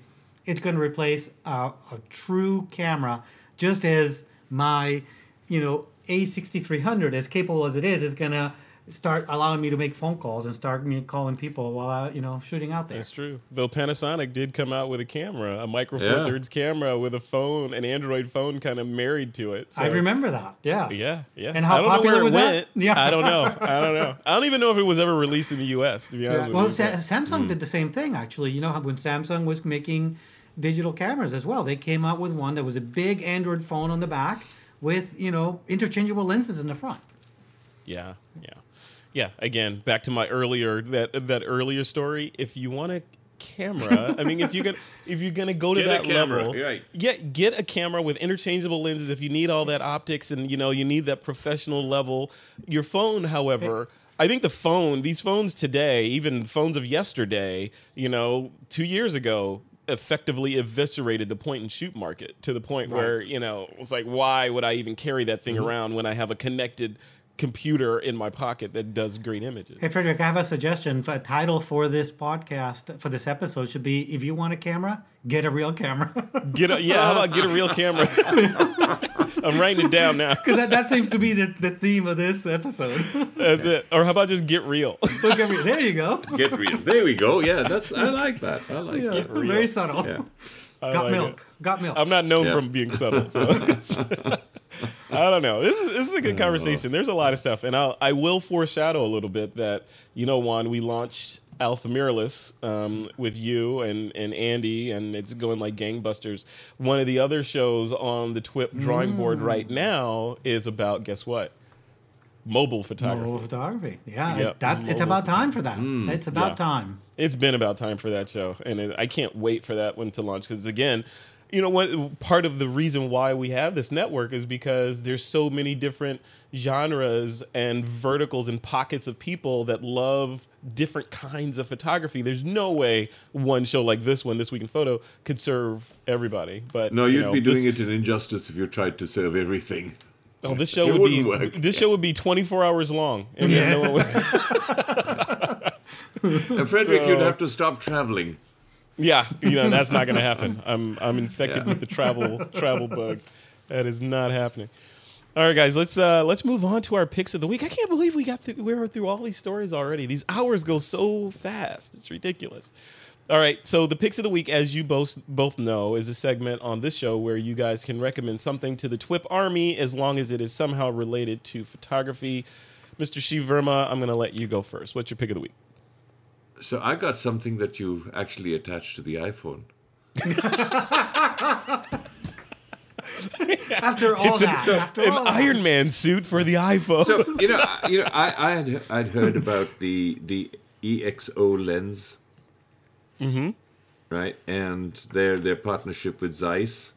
it's going to replace a, a true camera, just as my, you know, A6300, as capable as it is, is going to start allowing me to make phone calls and start me calling people while I, you know, shooting out there. That's true. Though Panasonic did come out with a camera, a micro four Yeah. thirds camera with a phone, an Android phone kind of married to it. I remember that. Yeah. Yeah, yeah. And how I don't popular know where was it that? Yeah. I don't know. I don't know. I don't even know if it was ever released in the U.S. To be honest Yeah. with Well, you. Sa- but- Samsung did the same thing actually. You know how when Samsung was making digital cameras as well, they came out with one that was a big Android phone on the back with you know interchangeable lenses in the front. Yeah, yeah, yeah. Again, back to my earlier that that earlier story. If you want a camera, I mean, if you're gonna if you're gonna go to Get a that camera, level, right. yeah, get a camera with interchangeable lenses. If you need all that optics and you know you need that professional level, your phone, however. I think the phone, these phones today, even phones of yesterday, you know, two years ago, effectively eviscerated the point and shoot market to the point where, you know, it's like, why would I even carry that thing mm-hmm. around when I have a connected computer in my pocket that does great images? Hey Frederick, I have a suggestion. For a title for this podcast for this episode should be: If you want a camera, get a real camera. Get a, yeah, how about get a real camera? I'm writing it down now. Because that, that seems to be the, the theme of this episode. That's it. Or how about just get real? Look at me. There you go. Get real. There we go. Yeah, that's I like that. I like Yeah, it. very subtle. Yeah. I Got like milk. it. Got milk. I'm not known Yeah. from being subtle. So I don't know. This is this is a good oh. conversation. There's a lot of stuff, and I'll, I will foreshadow a little bit that you know, Juan, we launched Alpha Mirrorless um, with you and and Andy, and it's going like gangbusters. One of the other shows on the TWIP drawing board right now is about guess what? Mobile photography. Mobile photography. Yeah, Yep, that, it's about time for that. it's about Yeah. time. It's been about time for that show, and it, I can't wait for that one to launch. Because again, you know what? Part of the reason why we have this network is because there's so many different genres and verticals and pockets of people that love different kinds of photography. There's no way one show like this one, this week in photo, could serve everybody. But No, you you'd know, be doing this, it an injustice if you tried to serve everything. Oh, this show would be work. this show would be 24 hours long, and Yeah. no would- And Frederick, you'd have to stop traveling. Yeah, you know that's not going to happen. I'm I'm infected Yeah. with the travel travel bug. That is not happening. All right, guys, let's uh, let's move on to our picks of the week. I can't believe we got through, we were through all these stories already. These hours go so fast; it's ridiculous. All right, so the picks of the week, as you both both know, is a segment on this show where you guys can recommend something to the TWIP Army as long as it is somehow related to photography. Mr. Shiv Verma, I'm going to let you go first. What's your pick of the week? So I got something that you actually attached to the iPhone. After all It's an- that, so- after an all that. Iron Man suit for the iPhone. So you know, I- you know, I, I had I'd heard about the the ExoLens, mm-hmm. right, and their their partnership with Zeiss.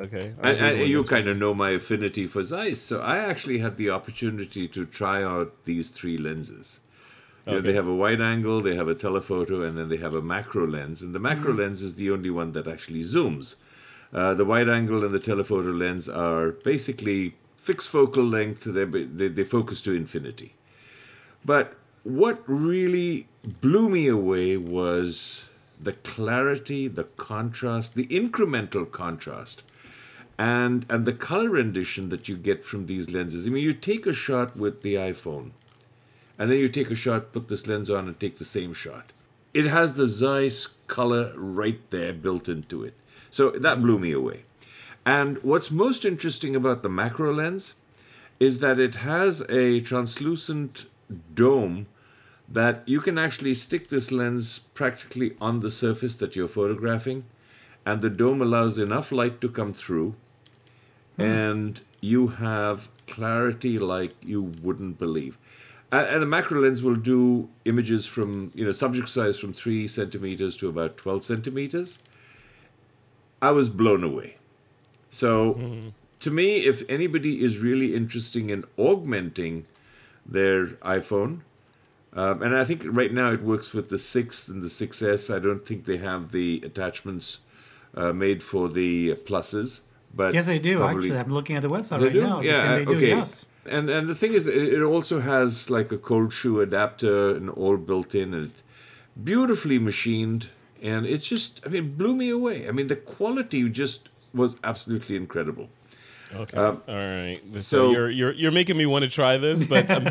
okay, And, and you kind of know my affinity for Zeiss, so I actually had the opportunity to try out these three lenses. You know, they have a wide angle, they have a telephoto, and then they have a macro lens. And the macro lens is the only one that actually zooms. Uh, the wide angle and the telephoto lens are basically fixed focal length. They, they, they focus to infinity. But what really blew me away was the clarity, the contrast, the incremental contrast, and and the color rendition that you get from these lenses. I mean, you take a shot with the iPhone, and then you take a shot, put this lens on, and take the same shot. It has the Zeiss color right there built into it. So that blew me away. And what's most interesting about the macro lens is that it has a translucent dome that you can actually stick this lens practically on the surface that you're photographing, and the dome allows enough light to come through, hmm. and you have clarity like you wouldn't believe. And, and the macro lens will do images from you know subject size from three centimeters to about twelve centimeters. I was blown away. So, to me, if anybody is really interested in augmenting their iPhone, um, and I think right now it works with the 6th and the 6S. I don't think they have the attachments uh, made for the pluses. But Yes, they do. Actually, I'm looking at the website right do? now. They Yeah, they do, okay. Yes. And and the thing is, it also has like a cold shoe adapter and all built in, and beautifully machined, and it just, I mean, blew me away. I mean, the quality just was absolutely incredible. Okay. All right. So, Um, so- you're you're you're making me want to try this, but I'm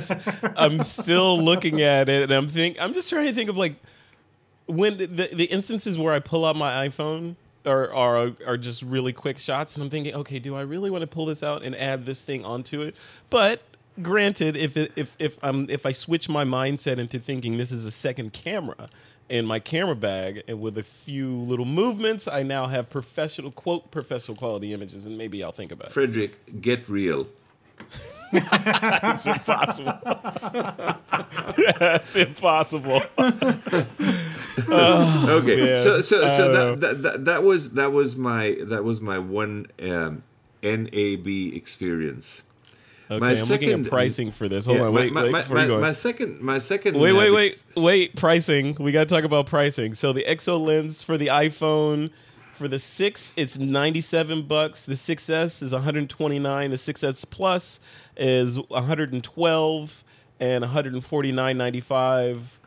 I'm still looking at it, and I'm think I'm just trying to think of like when the the instances where I pull out my iPhone are are are just really quick shots, and I'm thinking, okay, do I really want to pull this out and add this thing onto it? But granted, if it, if if I'm if I switch my mindset into thinking this is a second camera in my camera bag, and with a few little movements, I now have professional quote professional quality images, and maybe I'll think about it. Frederick, get real. It's impossible. That's impossible. okay man. so so so that, that, that that was that was my that was my one um nab experience Okay, My I'm looking second- at pricing for this. Hold Yeah, on, wait, my, wait, my, my, my second my second Wait, wait, wait, wait. Pricing. We got to talk about pricing. So the ExoLens for the iPhone, for the six, it's ninety-seven bucks. The 6S is one hundred twenty-nine. The 6S Plus is one hundred and twelve, and one hundred and forty-nine ninety-five.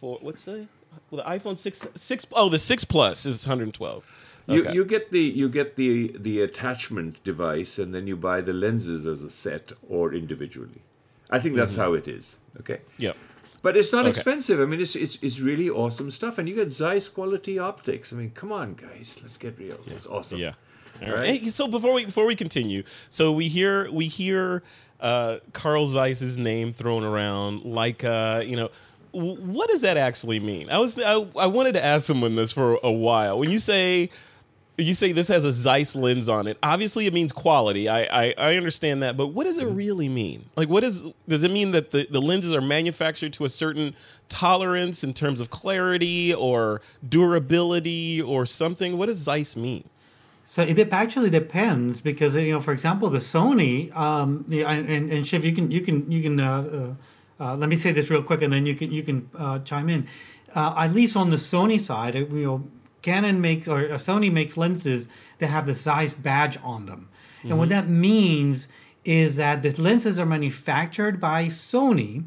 For what's the well, the iPhone six six? Oh, the six Plus is one hundred and twelve. You, Okay. you get the you get the the attachment device and then you buy the lenses as a set or individually. I think that's mm-hmm. how it is. Okay. Yep. But it's not Okay. expensive. I mean, it's, it's it's really awesome stuff, and you get Zeiss quality optics. I mean, come on, guys, let's get real. It's awesome. Yeah. All Right. right. Hey, so before we before we continue, so we hear we hear uh, Carl Zeiss's name thrown around like uh, you know. What does that actually mean? I was I, I wanted to ask someone this for a while. When you say you say this has a Zeiss lens on it, obviously it means quality. I I, I understand that, but what does it Mm-hmm. really mean? Like, what is does it mean that the, the lenses are manufactured to a certain tolerance in terms of clarity or durability or something? What does Zeiss mean? So it actually depends because you know, for example, the Sony, um, and, and, Shiv, you can you can you can uh, uh, uh, let me say this real quick, and then you can you can uh, chime in. Uh, at least on the Sony side, uh, you know, Canon makes or uh, Sony makes lenses that have the Zeiss badge on them, and what that means is that the lenses are manufactured by Sony,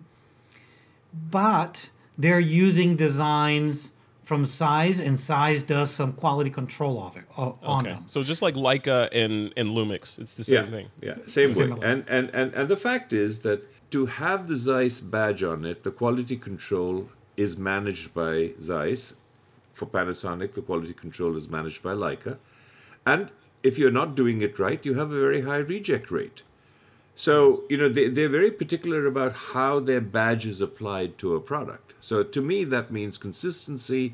but they're using designs from Zeiss and Zeiss does some quality control of it o- on Okay. them So just like Leica and, and Lumix, it's the same yeah, thing. Yeah, same way. And, and and and the fact is that to have the Zeiss badge on it, the quality control is managed by Zeiss. For Panasonic, the quality control is managed by Leica. And if you're not doing it right, you have a very high reject rate. So, you know, they, they're very particular about how their badge is applied to a product. So, to me, that means consistency,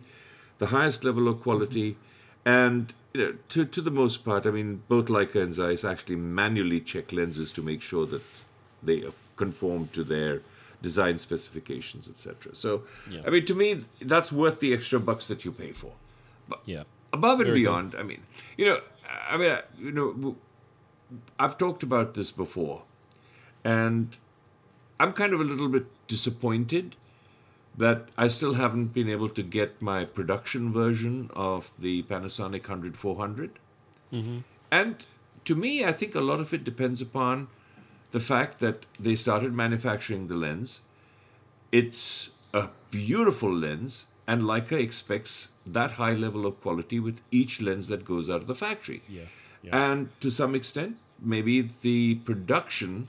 the highest level of quality, and you know, to, to the most part, I mean, both Leica and Zeiss actually manually check lenses to make sure that they conform to their design specifications, etc. So, Yeah. I mean, to me, that's worth the extra bucks that you pay for But Yeah. above and Very good. beyond i mean you know i mean you know I've talked about this before and i'm kind of a little bit disappointed that i still haven't been able to get my production version of the panasonic 100 400 mm-hmm. and to me i think a lot of it depends upon the fact that they started manufacturing the lens it's a beautiful lens and Leica expects that high level of quality with each lens that goes out of the factory. Yeah, And to some extent, maybe the production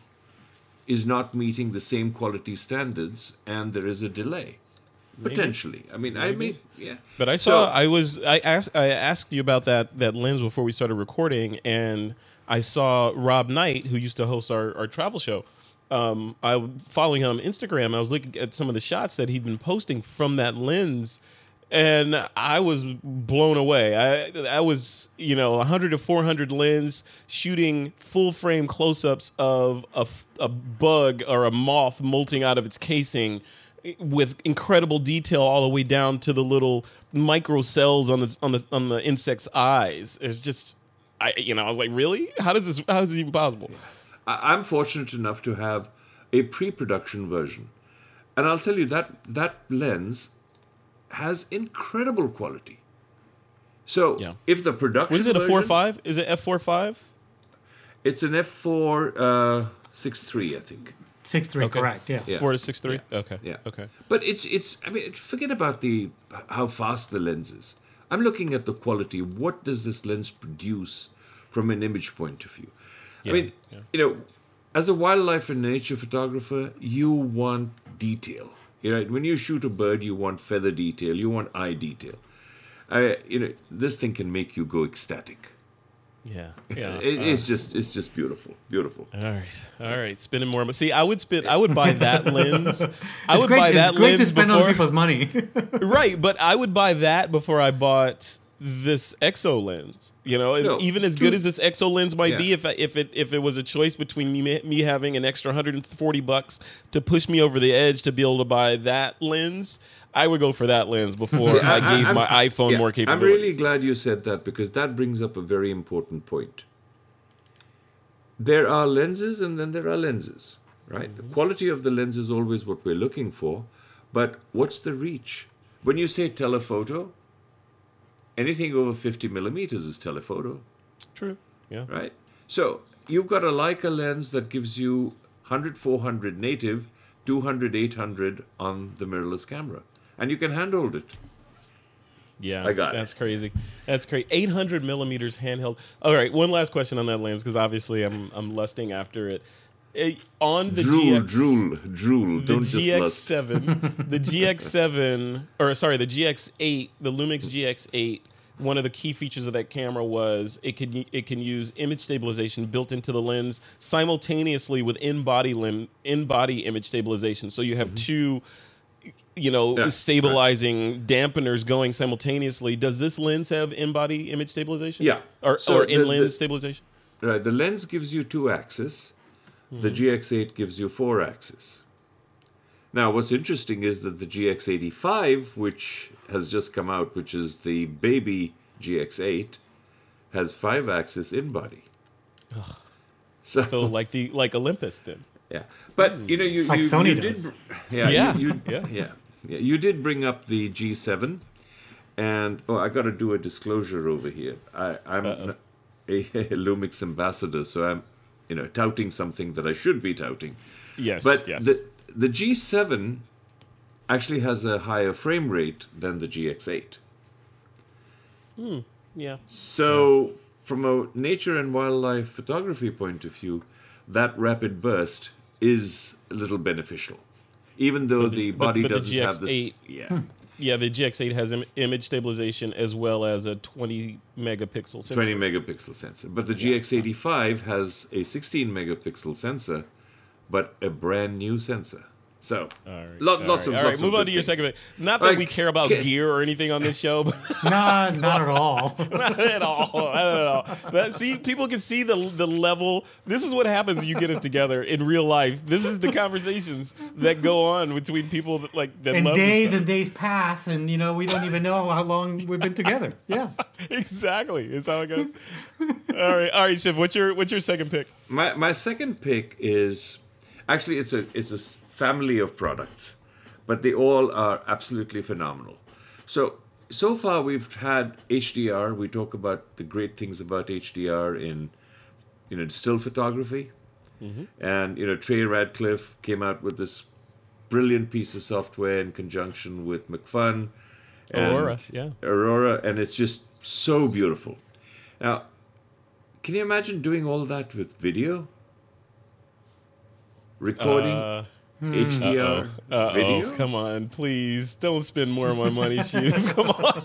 is not meeting the same quality standards, and there is a delay. Potentially, I mean, I mean, yeah. But I So- saw I was I asked I asked you about that that lens before we started recording, and I saw Rob Knight, who used to host our, our travel show. Um, I was following him on Instagram. I was looking at some of the shots that he'd been posting from that lens, and I was blown away. I I was you know 100 to 400 lens shooting full frame close ups of a bug or a moth molting out of its casing with incredible detail all the way down to the little micro cells on the on the on the insect's eyes. It's just I you know I was like really how does this how is this even possible? I- I'm fortunate enough to have a pre-production version, and I'll tell you that that lens has incredible quality. So Yeah. if the production What is it a four five? Is it f four five? It's an f4 uh, 6.3, I think. Six three, Okay. correct? Yes. Yeah. Four to six three. Okay. Yeah. Okay. But it's it's I mean forget about the how fast the lens is. I'm looking at the quality. What does this lens produce from an image point of view? Yeah, I mean, yeah. you know, as a wildlife and nature photographer, you want detail. You know, when you shoot a bird, you want feather detail, you want eye detail. Uh, you know, this thing can make you go ecstatic. Yeah. Yeah. It, it's just it's just beautiful, beautiful. all right. All right. Spending more. money. See, I would spend. I would buy that lens. I would great, buy that it's great lens to spend before. other people's money. right, but I would buy that before I bought this ExoLens. You know, No, even as true. good as this ExoLens might be, if I, if it if it was a choice between me me having an extra 140 bucks to push me over the edge to be able to buy that lens, I would go for that lens before See, I, gave I'm- my iPhone yeah, more capability. I'm really glad you said that because that brings up a very important point. There are lenses and then there are lenses, right? Mm-hmm. The quality of the lens is always what we're looking for, but what's the reach? When you say telephoto, anything over 50 millimeters is telephoto, True. Yeah. right? So you've got a Leica lens that gives you 100 400 native, 200 800 on the mirrorless camera, and you can handhold it. Yeah, I got it. that's crazy. That's crazy. 800 millimeters handheld. All right, one last question on that lens because obviously I'm I'm lusting after it. Eh, on the drool, GX, drool, drool. the Don't just lust. GX7, the GX7, or sorry, the GX8, the Lumix GX8. One of the key features of that camera was it can it can use image stabilization built into the lens simultaneously with in body lim, in body image stabilization. So you have two, you know, Mm-hmm. Yeah, stabilizing dampeners going simultaneously. Does this lens have in body image stabilization? Yeah. or, So or the- in lens the- stabilization. Right, the lens gives you two axis. The GX8 gives you four axes. Now, what's interesting is that the GX85, which has just come out, which is the baby GX8, has five axis in body. So, So like the like Olympus then. Yeah, but you know you Like you, Sony you does. did yeah Yeah, you, you, yeah. yeah yeah you did bring up the G7, and oh I got to do a disclosure over here. I, I'm Uh-oh. a, Lumix ambassador, so I'm you know touting something that I should be touting. Yes, But yes. the the G7 actually has a higher frame rate than the GX8. Hmm. yeah. So, from a nature and wildlife photography point of view, that rapid burst is a little beneficial, even though the, but- body but the doesn't have this. GX8 Yeah, hmm. Yeah, the GX8 has Im- image stabilization as well as a 20 megapixel sensor. 20 megapixel sensor. But the GX85 has a 16 megapixel sensor, but a brand new sensor. So, All right. lot, all lots right, of all lots right. of Move on to your things. second. bit. Not that Like, we care about ca- gear or anything on this show, but nah, not at all. not at all. Not at all. That, see, people can see the the level. This is what happens when you get us together in real life. This is the conversations that go on between people that like that and love days and days pass, and you know we don't even know how long we've been together. Yes. exactly. It's how it goes. all right, all right, Shiv. What's your what's your second pick? My my second pick is actually it's a it's a s- family of products, but they all are absolutely phenomenal. So so far we've had HDR. We talk about the great things about HDR in you know still photography, and you know Trey Ratcliff came out with this brilliant piece of software in conjunction with Macphun, And Aurora, yeah. Aurora, and it's just so beautiful. Now, can you imagine doing all that with video? Recording Uh, HDR uh video? oh, come on, please don't spend more of my money, Chief. Come on.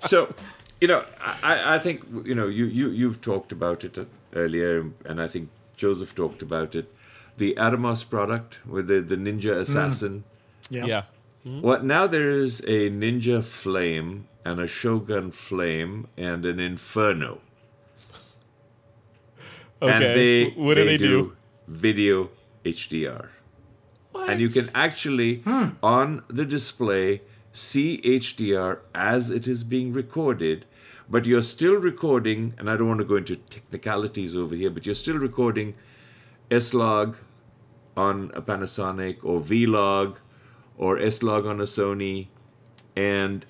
so you know I, I think you know you, you you've talked about it earlier and i think joseph talked about it the atomos product with the, the ninja assassin Yeah. Yeah. what now there is a ninja flame and a shogun flame and an inferno Okay. and they what do they, do? video hdr and you can actually hmm. on the display see HDR as it is being recorded, but you're still recording, and I don't want to go into technicalities over here, but you're still recording S-Log on a Panasonic or V-Log or S-Log on a Sony, and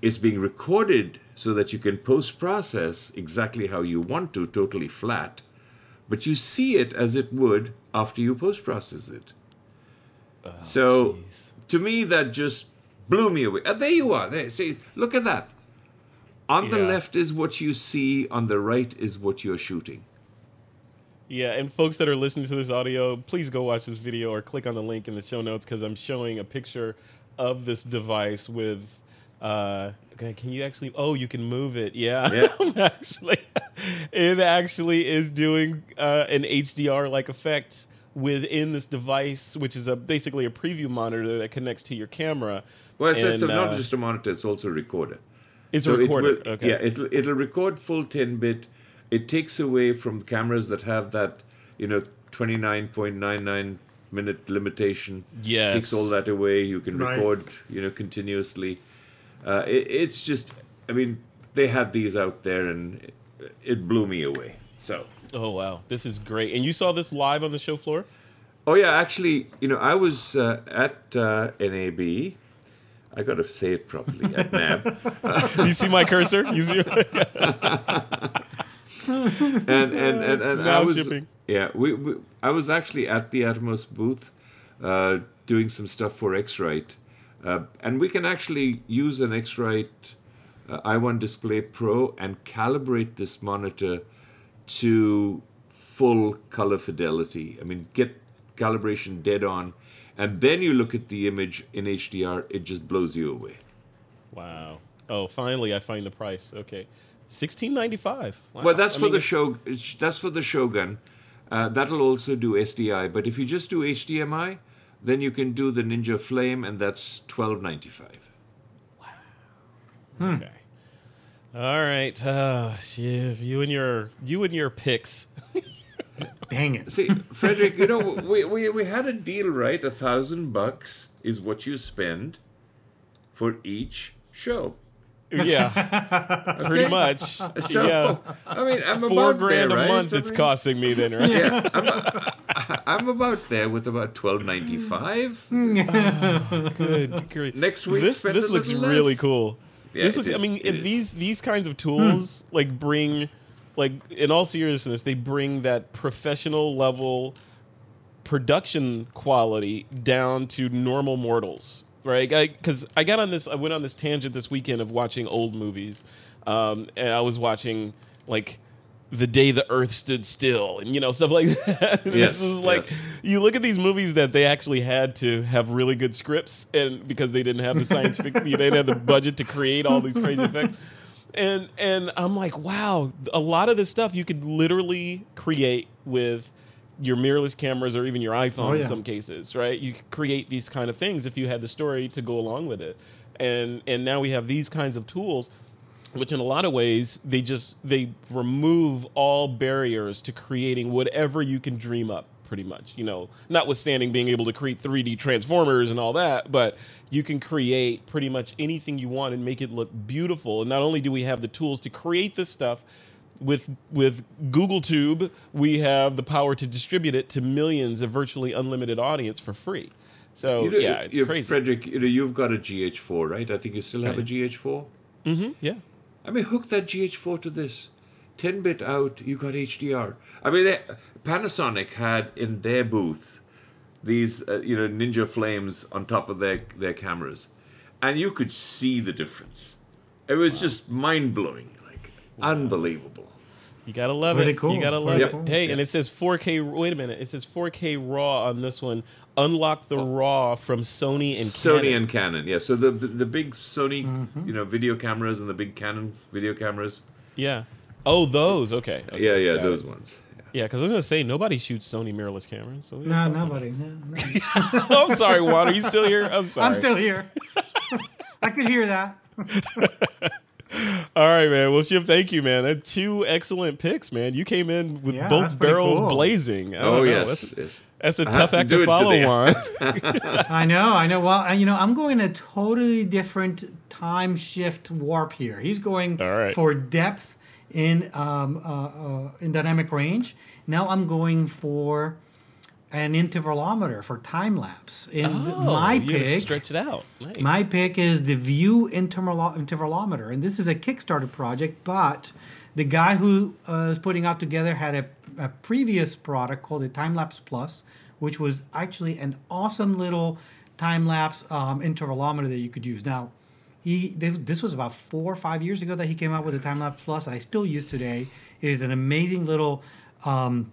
it's being recorded so that you can post-process exactly how you want to, totally flat, but you see it as it would after you post-process it. So to me that just blew me away. Uh, there you are. There, see, look at that. On the left is what you see. On the right is what you're shooting. Yeah, and folks that are listening to this audio, please go watch this video or click on the link in the show notes because I'm showing a picture of this device with. Uh, okay, can you actually? Oh, you can move it. Yeah, Yeah. actually, it actually is doing uh, an HDR like effect within this device, which is a basically a preview monitor that connects to your camera. Well, it's, it's And, not uh, just a monitor; it's also a recorder. It's So a recorder. It will, okay. Yeah, it'll it'll record full 10 bit. It takes away from cameras that have that you know 29.99 minute limitation. Yes. takes all that away. You can Right. record you know continuously. Uh, it, it's just, I mean, they had these out there, and it, it blew me away. So. Oh wow, this is great. And you saw this live on the show floor? Oh yeah, actually, you know, I was uh, at uh, NAB. I got to say it properly at NAB, you see my cursor? You see? and and and, and I was shipping. yeah, we, we I was actually at the Atomos booth uh, doing some stuff for X-Rite, uh, and we can actually use an X-Rite uh, i1 Display Pro and calibrate this monitor to full color fidelity. I mean, get calibration dead on, and then you look at the image in HDR, it just blows you away. Wow. Oh, finally, I find the price. Okay, sixteen ninety five. Wow. Well, that's I for mean, the show. That's for the Shogun. Uh, that'll also do SDI. But if you just do HDMI, then you can do the Ninja Flame, and that's twelve ninety five. Wow. Okay. All right, uh, Shiv, you and your you and your picks. Dang it. See, Frederick, you know we, we we had a deal, right? A thousand bucks is what you spend for each show. yeah, pretty much. So yeah, I mean, I'm four about grand there, a right? month I it's mean, costing me then, right? Yeah, I'm, I'm about there with about twelve ninety five. Good. grief. Next week, this this looks really less. cool. Yeah, this it looks, I mean, if these these kinds of tools like bring, like in all seriousness, they bring that professional level production quality down to normal mortals, right? Because I, got on this, I went on this tangent this weekend of watching old movies, um, and I was watching like the day the earth stood still and you know stuff like that. Yes, this is like yes. you look at these movies that they actually had to have really good scripts and because they didn't have the scientific they didn't have the budget to create all these crazy effects. And and i'm like wow a lot of this stuff you could literally create with your mirrorless cameras or even your iphone Oh, in some cases right? You could create these kind of things if you had the story to go along with it. And and now we have these kinds of tools which in a lot of ways they just they remove all barriers to creating whatever you can dream up pretty much you know notwithstanding being able to create 3d transformers and all that but you can create pretty much anything you want and make it look beautiful and not only do we have the tools to create this stuff with with Google Tube, we have the power to distribute it to millions of virtually unlimited audience for free. So You know, yeah, it's crazy. Frederick, you know, you've got a GH4, right? I think you still have a GH4. hmm yeah. I mean, hook that GH4 to this. 10 bit out, you got HDR. I mean, they, Panasonic had in their booth these, uh, you know, Ninja Flames on top of their, their cameras. and you could see the difference. It was just mind blowing, like unbelievable. You gotta love Pretty it. cool. You gotta love Pretty it. cool. Hey, Yeah. and it says 4K. Wait a minute. It says 4K RAW on this one. Unlock the RAW from Sony and Sony Canon. and Canon, yeah. So the the big Sony, Mm-hmm. you know, video cameras and the big Canon video cameras, yeah. Oh, those. Okay. okay, yeah, yeah, got those it. ones. Yeah. Yeah, because I was gonna say nobody shoots Sony mirrorless cameras. So No, nobody. No, no. I'm sorry, Juan. Are you still here? I'm sorry. I'm still here. I could hear that. All right, man. Well, Shiv, thank you, man. Two excellent picks, man. You came in with Yeah, both barrels cool. blazing. I Oh know. yes, That's, yes. that's a I tough have to act to follow, today. Juan. I know, I know. Well, I- you know, I'm going a totally different time shift warp here. He's going All right. for depth in um, uh, uh, in dynamic range. Now I'm going for an intervalometer for time lapse. And Oh, my pick, stretch it out. Nice. my pick is the View intervalo- intervalometer, and this is a Kickstarter project. But the guy who uh, is putting out together had a, a previous product called the Time Lapse Plus, which was actually an awesome little time lapse um, intervalometer that you could use. Now, he this, this was about four or five years ago that he came out with the Time Lapse Plus that I still use today. It is an amazing little um,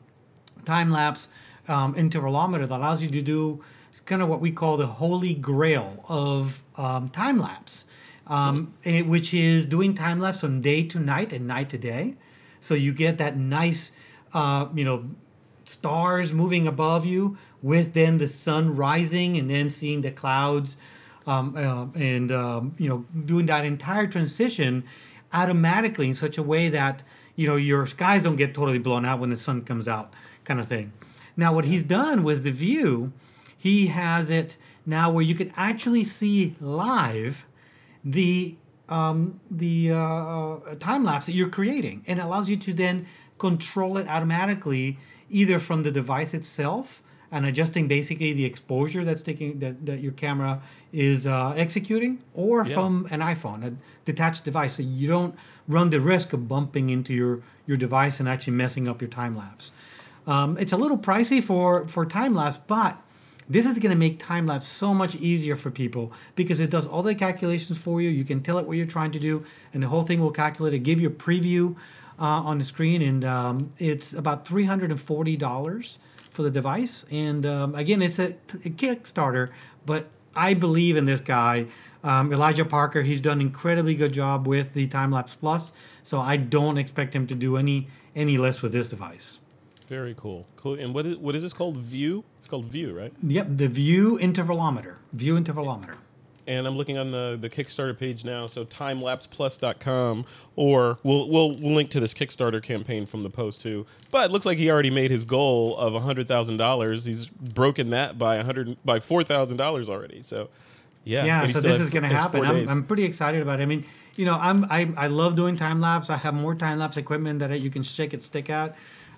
time lapse um, intervalometer that allows you to do kind of what we call the holy grail of um, time lapse, um, eh, which is doing time lapse from day to night and night to day. So you get that nice, uh, you know, stars moving above you with then the sun rising and then seeing the clouds um, uh, and um, you know doing that entire transition automatically in such a way that you know your skies don't get totally blown out when the sun comes out kind of thing now what he's done with the view he has it now where you can actually see live the um, the uh, time lapse that you're creating, and it allows you to then control it automatically, either from the device itself and adjusting basically the exposure that's taking that, that your camera is uh, executing, or Yeah. from an iPhone, a detached device, so you don't run the risk of bumping into your your device and actually messing up your time lapse. Um, it's a little pricey for for time lapse, but this is going to make time lapse so much easier for people because it does all the calculations for you. You can tell it what you're trying to do, and the whole thing will calculate it, give you a preview uh, on the screen, and um, it's about three hundred and forty dollars for the device. And um, again, it's a, a Kickstarter, but I believe in this guy. Um, Elijah Parker, he's done an incredibly good job with the Time Lapse Plus, so I don't expect him to do any any less with this device. Very cool. Cool. And what is what is this called? View. It's called View, right? Yep, the View Intervalometer. View Intervalometer. And I'm looking on the, the Kickstarter page now. So timelapseplus.com, or we'll, we'll we'll link to this Kickstarter campaign from the post too. But it looks like he already made his goal of hundred thousand dollars. He's broken that by a hundred by four thousand dollars already. So yeah, yeah so this is going to happen I'm. I'm pretty excited about it i mean you know i'm i, I love doing time lapse i have more time lapse equipment that you can shake it stick at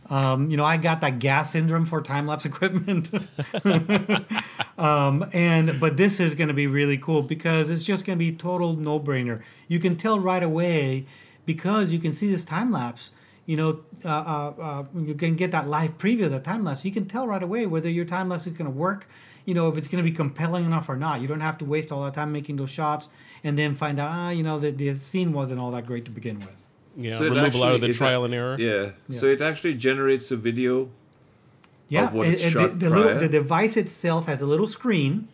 um, you know i got that gas syndrome for time lapse equipment um, and but this is going to be really cool because it's just going to be total no brainer you can tell right away because you can see this time lapse you know, uh, uh, uh, you can get that live preview of the time lapse. You can tell right away whether your time lapse is going to work. You know, if it's going to be compelling enough or not. You don't have to waste all that time making those shots and then find out, ah, you know, that the scene wasn't all that great to begin with. Yeah, So it removal out of the actually- it- trial and error. Yeah. So it actually generates a video. Yeah, what it- it's it- shot the, the, little, the device itself has a little screen.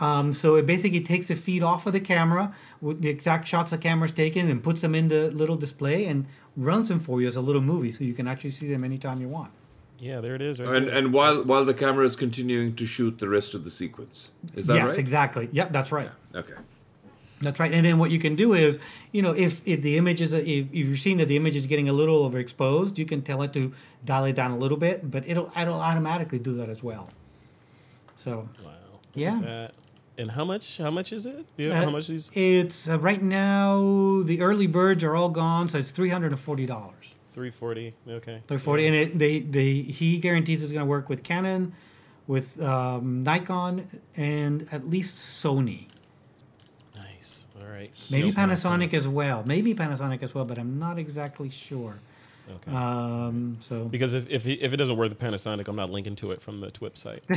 Um, so it basically takes the feed off of the camera with the exact shots the camera's taken and puts them in the little display and runs them for you as a little movie, so you can actually see them anytime you want. Yeah, there it is. Right And there. and while while the camera is continuing to shoot the rest of the sequence. Is that yes, right? Yes, exactly. Yep, that's right. Okay. That's right. And then what you can do is, you know, if, if the image is, if, if you're seeing that the image is getting a little overexposed, you can tell it to dial it down a little bit, but it'll it'll automatically do that as well. So wow. Yeah. that. And how much? How much is it? Yeah, uh, how much these? It's uh, right now the early birds are all gone, so it's three hundred and forty dollars. Three forty. Okay. Three forty, and it, they they he guarantees it's going to work with Canon, with um, Nikon, and at least Sony. Nice. All right. Maybe Nope, not Panasonic as well. Maybe Panasonic as well, but I'm not exactly sure. Okay. Um, so Because if if, he, if it doesn't work the Panasonic, I'm not linking to it from the TWIP site.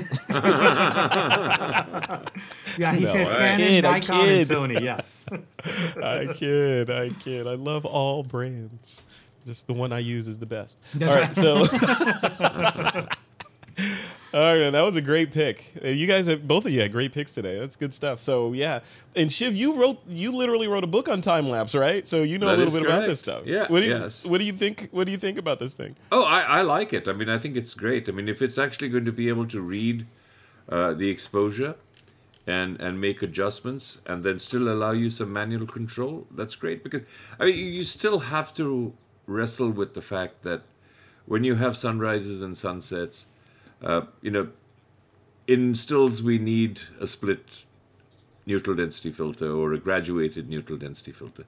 yeah, he No, says I Canon, kid, I Nikon, and kid. Sony. Yes. I kid, I kid. I love all brands. Just the one I use is the best. That's all right, so. All right, that was a great pick. Uh, You guys have both of you had great picks today. That's good stuff. So yeah, and Shiv, you wrote, you literally wrote a book on time lapse, right? So you know That a little bit about this stuff. Yeah, What do you, yes. What do you think? What do you think about this thing? Oh, I, I like it. I mean, I think it's great. I mean, if it's actually going to be able to read uh, the exposure and and make adjustments and then still allow you some manual control, that's great. Because I mean, you still have to wrestle with the fact that when you have sunrises and sunsets, uh, you know, in stills we need a split neutral density filter or a graduated neutral density filter.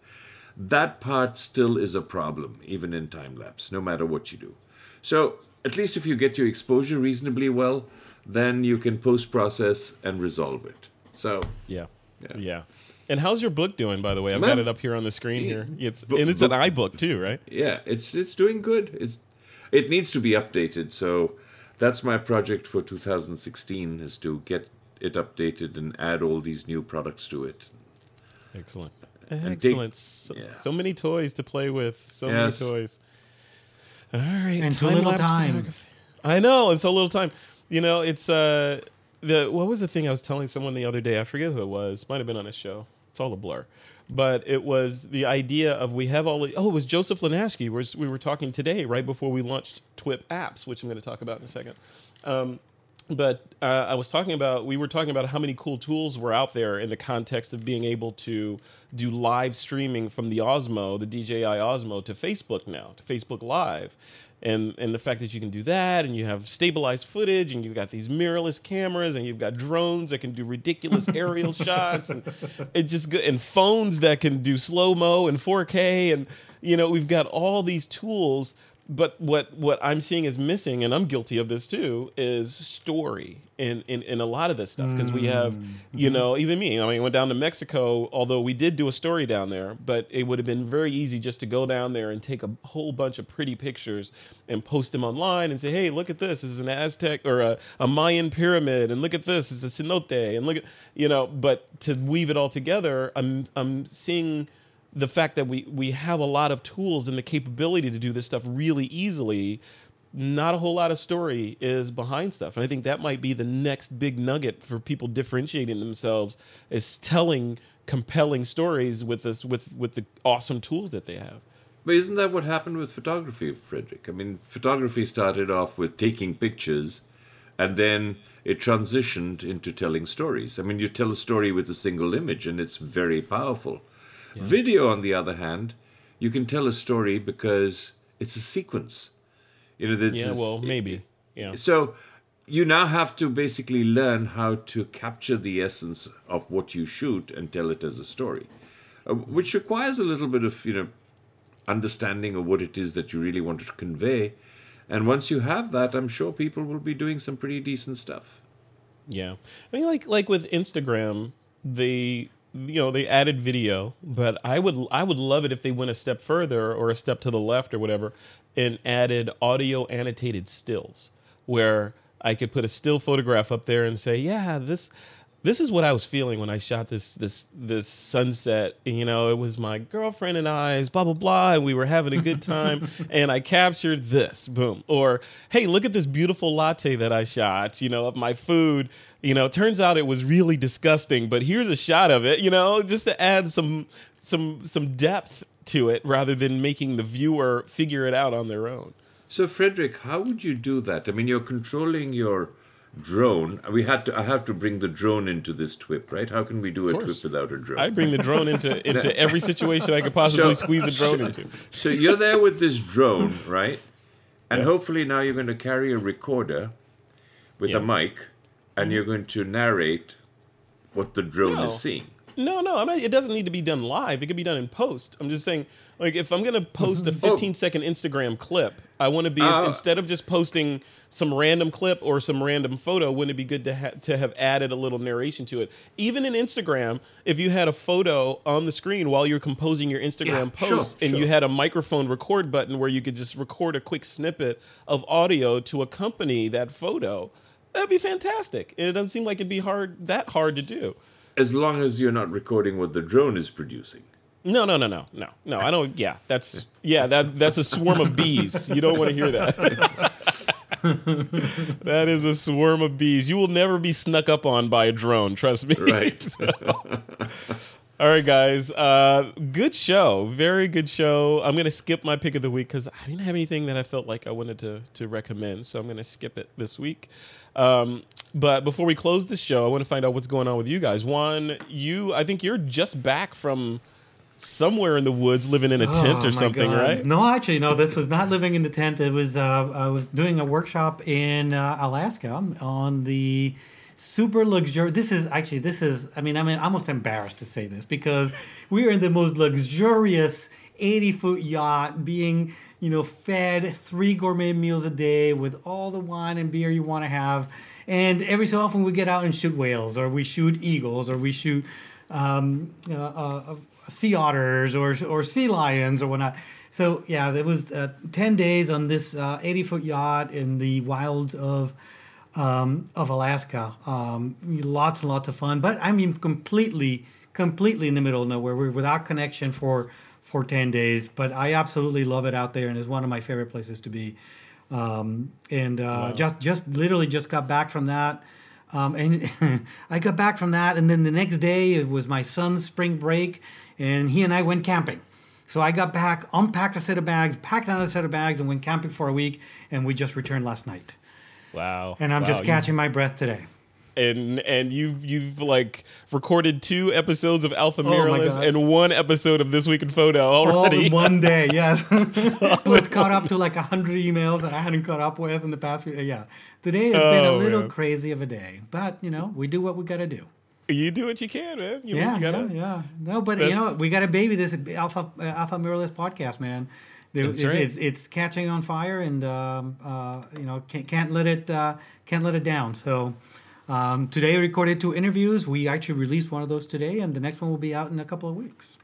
That part still is a problem, even in time lapse, no matter what you do. So, at least if you get your exposure reasonably well, then you can post process and resolve it. So, Yeah. Yeah. Yeah. And how's your book doing, by the way? I've Man, got it up here on the screen here. It's book- and it's an iBook too, right? yeah, it's it's doing good. It's it needs to be updated. So, that's my project for 2016 is to get it updated and add all these new products to it. Excellent. dig- Excellent. so, yeah. so many toys to play with. So Yes. many toys. All right. And too little time-lapse photography. I know, and so little time. You know, it's uh the what was the thing I was telling someone the other day? I forget who it was. Might have been on a show. It's all a blur. But it was the idea of we have all the, oh, it was Joseph were, we were talking today, right before we launched TWIP apps, which I'm going to talk about in a second. Um, but uh, I was talking about we were talking about how many cool tools were out there in the context of being able to do live streaming from the Osmo, the DJI Osmo, to Facebook now, to Facebook Live, and and the fact that you can do that, and you have stabilized footage, and you've got these mirrorless cameras, and you've got drones that can do ridiculous aerial shots, and it just go, and phones that can do slow mo and 4K, and you know we've got all these tools but what what I'm seeing is missing, and I'm guilty of this too, is story in in, in a lot of this stuff because we mm. have, you mm-hmm. know, even me. I mean, I went down to Mexico, although we did do a story down there, but it would have been very easy just to go down there and take a whole bunch of pretty pictures and post them online and say, hey, look at this. This is an Aztec or a, a Mayan pyramid, and look at this. It's a cenote, and look at you know. But to weave it all together, I'm I'm seeing the fact that we we have a lot of tools and the capability to do this stuff really easily not a whole lot of story is behind stuff and i think that might be the next big nugget for people differentiating themselves is telling compelling stories with this with with the awesome tools that they have But isn't that what happened with photography, Frederick? I mean, photography started off with taking pictures and then it transitioned into telling stories. I mean, you tell a story with a single image and it's very powerful. Video, on the other hand, you can tell a story because it's a sequence. You know, that's- yeah well maybe yeah So you now have to basically learn how to capture the essence of what you shoot and tell it as a story, uh, which requires a little bit of you know understanding of what it is that you really want to convey. And once you have that, I'm sure people will be doing some pretty decent stuff. Yeah, I mean, like like with Instagram, they you know they added video, but I would I would love it if they went a step further or a step to the left or whatever, and added audio annotated stills where I could put a still photograph up there and say, yeah, this this is what I was feeling when I shot this this this sunset. You know, it was my girlfriend and I's blah blah blah, and we were having a good time, and I captured this. Boom. Or hey, look at this beautiful latte that I shot. You know, of my food. You know, turns out it was really disgusting, but here's a shot of it. You know, just to add some some some depth to it rather than making the viewer figure it out on their own. So, Frederick, how would you do that? I mean, you're controlling your drone. We had to. I have to bring the drone into this TWIP, right? How can we do a. TWIP without a drone? I bring the drone into into every situation I could possibly So- squeeze a drone into. So you're there with this drone, right? And hopefully now you're going to carry a recorder with Yeah. a mic and you're going to narrate what the drone No. is seeing. No, no, I'm not, it doesn't need to be done live. It could be done in post. I'm just saying, like, if I'm gonna post a 15 second Instagram clip, I want to be Uh, instead of just posting some random clip or some random photo. Wouldn't it be good to ha- to have added a little narration to it? Even in Instagram, if you had a photo on the screen while you're composing your Instagram Yeah, sure, post, and sure. you had a microphone record button where you could just record a quick snippet of audio to accompany that photo, that'd be fantastic. And it doesn't seem like it'd be hard that hard to do. As long as you're not recording what the drone is producing. No, no, no, no, no, no. I don't. Yeah, that's yeah. That that's a swarm of bees. You don't want to hear that. that is a swarm of bees. You will never be snuck up on by a drone. Trust me. Right. So- all right, guys. Uh, good show. Very good show. I'm gonna skip my pick of the week because I didn't have anything that I felt like I wanted to to recommend. So I'm gonna skip it this week. Um, but before we close the show, I want to find out what's going on with you guys. One, you, I think you're just back from somewhere in the woods, living in a tent Oh, or something, God. right? No, actually, no. This was not living in the tent. It was uh, I was doing a workshop in uh, Alaska on the super luxurious. This is actually this is. I mean, I mean, almost embarrassed to say this because we are in the most luxurious 80 foot yacht, being you know fed three gourmet meals a day with all the wine and beer you want to have. And every so often we get out and shoot whales, or we shoot eagles, or we shoot um, uh, uh, sea otters or or sea lions or whatnot. So yeah, there was uh, ten days on this uh, eighty foot yacht in the wilds of um, of Alaska. Um, lots and lots of fun, but I mean completely completely in the middle of nowhere. We're without connection for for ten days, but I absolutely love it out there, and it's one of my favorite places to be. Um, and uh, just just literally just got back from that. Um, and I got back from that, and then the next day it was my son's spring break, and he and I went camping. So I got back, unpacked a set of bags, packed another set of bags, and went camping for a week. And we just returned last night. Wow. And I'm Wow, just you- catching my breath today. And and you've you've like recorded two episodes of Alpha Oh Mirrorless and one episode of This Week in Photo All already. in one day, yes. was caught up to like 100 emails that I hadn't caught up with in the past week. Yeah. Today has been a Oh, little crazy of a day, but you know, we do what we got to do. you do what you can, man. You, Yeah, you gotta, yeah, yeah. No, but you know, we got to baby this Alpha uh, Alpha Mirrorless podcast, man. There- it- right. it's, it's catching on fire, and um, uh, you know can't, can't let it uh, can't let it down. So um, today, I recorded two interviews. We actually released one of those today, and the next one will be out in a couple of weeks.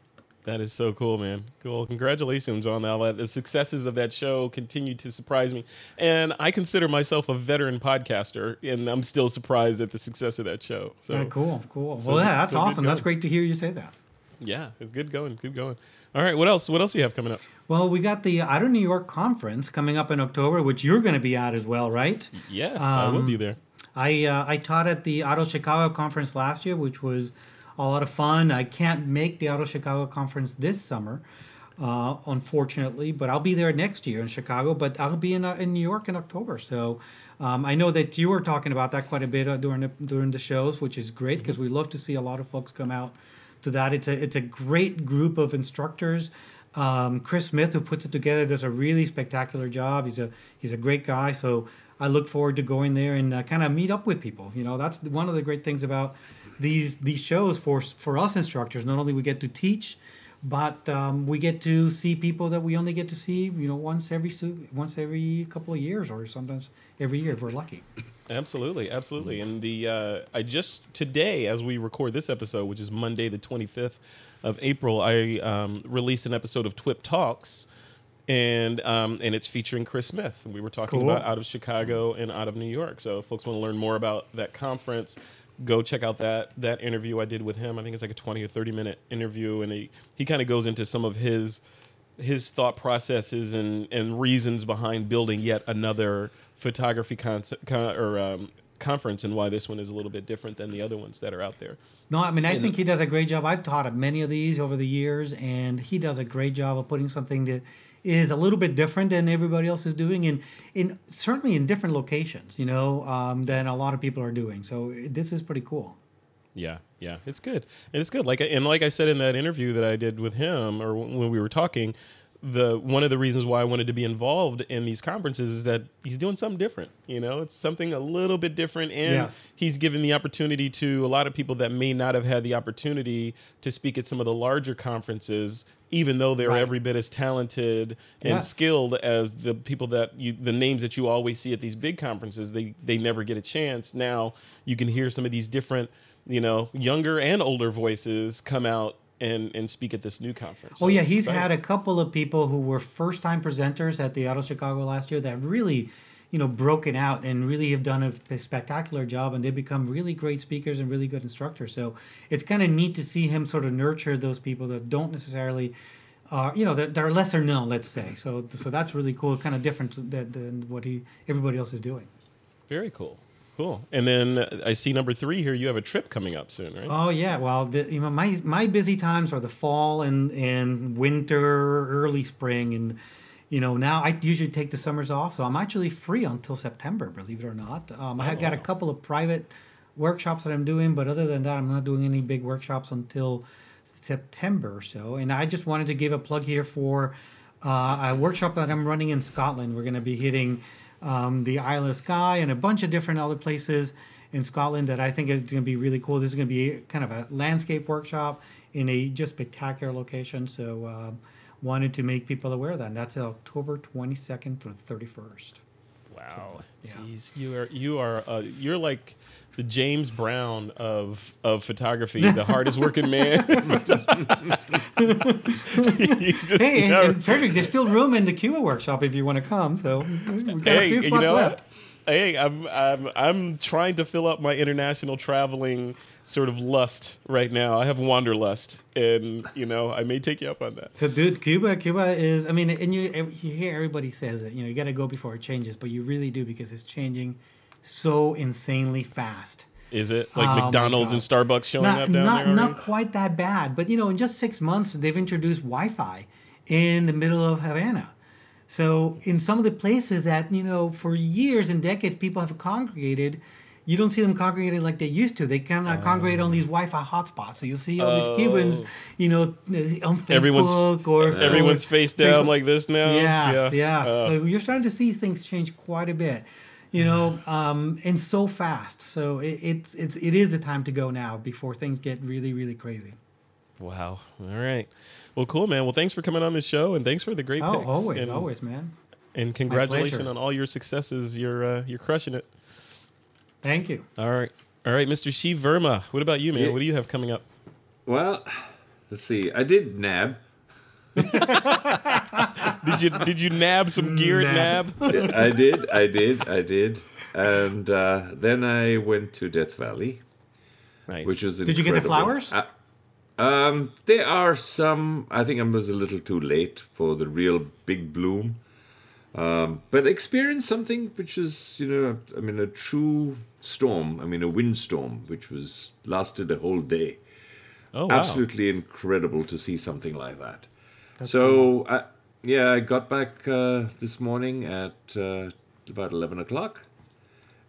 That is so cool, man. Cool. Congratulations on all that. The successes of that show continue to surprise me. And I consider myself a veteran podcaster, and I'm still surprised at the success of that show. So Yeah, cool, cool. so well, yeah, that's so awesome. That's great to hear you say that. yeah, good going, good going. All right, what else? What else do you have coming up? Well, we got the Out of New York conference coming up in October, which you're going to be at as well, right? Yes, I will Um, be there. I uh, I taught at the Out of Chicago conference last year, which was a lot of fun. I can't make the Out of Chicago conference this summer, uh, unfortunately, but I'll be there next year in Chicago. But I'll be in uh, in New York in October. So um, I know that you were talking about that quite a bit uh, during the during the shows, which is great because we love to see a lot of folks come out to that. It's a it's a great group of instructors. Um, Chris Smith, who puts it together, does a really spectacular job. He's a he's a great guy. So I look forward to going there and uh, kind of meet up with people. You know, that's one of the great things about these these shows for for us instructors. Not only we get to teach, but um, we get to see people that we only get to see, you know, once every once every couple of years, or sometimes every year if we're lucky. Absolutely, absolutely. And the uh, I just today, as we record this episode, which is Monday the 25th of April, I um, released an episode of TWIP Talks, and um, and it's featuring Chris Smith. We were talking Cool. about out of Chicago and out of New York. So if folks want to learn more about that conference, go check out that that interview I did with him. I think it's like a 20 or 30 minute interview, and he he kind of goes into some of his his thought processes and, and reasons behind building yet another photography concept con, or um, conference and why this one is a little bit different than the other ones that are out there. No, I mean I think he does a great job. I've taught at many of these over the years, and he does a great job of putting something that is a little bit different than everybody else is doing, and in certainly in different locations, you know, um, than a lot of people are doing. So this is pretty cool. Yeah, yeah, it's good. It's good. Like and like I said in that interview that I did with him, or when we were talking, the one of the reasons why I wanted to be involved in these conferences is that he's doing something different. You know, it's something a little bit different, and Yes. he's given the opportunity to a lot of people that may not have had the opportunity to speak at some of the larger conferences, even though they're Right. every bit as talented and Yes. skilled as the people that you, the names that you always see at these big conferences. They they never get a chance. Now you can hear some of these different, you know, younger and older voices come out. And, and speak at this new conference. Oh So yeah, he's exciting. had a couple of people who were first time presenters at the Out of Chicago last year that really, you know, broken out and really have done a spectacular job and they become really great speakers and really good instructors. So it's kind of neat to see him sort of nurture those people that don't necessarily are, you know, they're, they're lesser known, let's say. So so that's really cool, kind of different than, than what he everybody else is doing. Very cool. Cool. And then uh, I see number three here. You have a trip coming up soon, right? Oh yeah, well, the, you know, my my busy times are the fall and and winter, early spring, and you know now I usually take the summers off, so I'm actually free until September. Believe it or not, um, I have got a couple of private workshops that I'm doing, but other than that, I'm not doing any big workshops until September or so. And I just wanted to give a plug here for uh, a workshop that I'm running in Scotland. We're going to be hitting um, the Isle of Skye and a bunch of different other places in Scotland that I think is going to be really cool. This is going to be kind of a landscape workshop in a just spectacular location. So um, wanted to make people aware of that. And that's October 22nd through 31st. Wow. Yeah. Jeez, you are you are uh, you're like the James Brown of of photography, the hardest working man. Just Hey, and, and Frederick, there's still room in the Cuba workshop if you want to come. So we've got a hey, few you spots know left. what? Hey, I'm I'm I'm trying to fill up my international traveling sort of lust right now. I have wanderlust, and you know I may take you up on that. So, dude, Cuba, Cuba is. I mean, and you you hear everybody says it. You know, you got to go before it changes, but you really do because it's changing so insanely fast. Is it like Oh, McDonald's and Starbucks showing Not up down not there? not quite that bad, but you know, in just six months, they've introduced Wi-Fi in the middle of Havana. So, in some of the places that you know, for years and decades, people have congregated. You don't see them congregated like they used to. They kind of congregate on these Wi-Fi hotspots. So you'll see all these Cubans, Oh. you know, on Facebook Everyone's- or Everyone's or face down Facebook. like this now. Yes, Yeah. yes. Uh, so you're starting to see things change quite a bit, you know, um, and so fast. So it, it's it's it is the time to go now before things get really really crazy. Wow. All right. Well, cool, man. Well, thanks for coming on the show, and thanks for the great Oh, picks. always, and, always, man. And congratulations on all your successes. You're uh, you're crushing it. Thank you. All right. All right, Mr. Shiv Verma. What about you, man? Yeah. What do you have coming up? Well, let's see. I did nab. Did you did you nab some gear at NAB. NAB? I did, I did, I did. And uh, then I went to Death Valley, Nice. which was Did you get the flowers? Uh, um, there are some. I think I was a little too late for the real big bloom. Um, but experienced something which was, you know, I mean, a true storm. I mean, a windstorm, which was lasted a whole day. oh wow. Absolutely incredible to see something like that. so, I, yeah, I got back uh, this morning at uh, about 11 o'clock,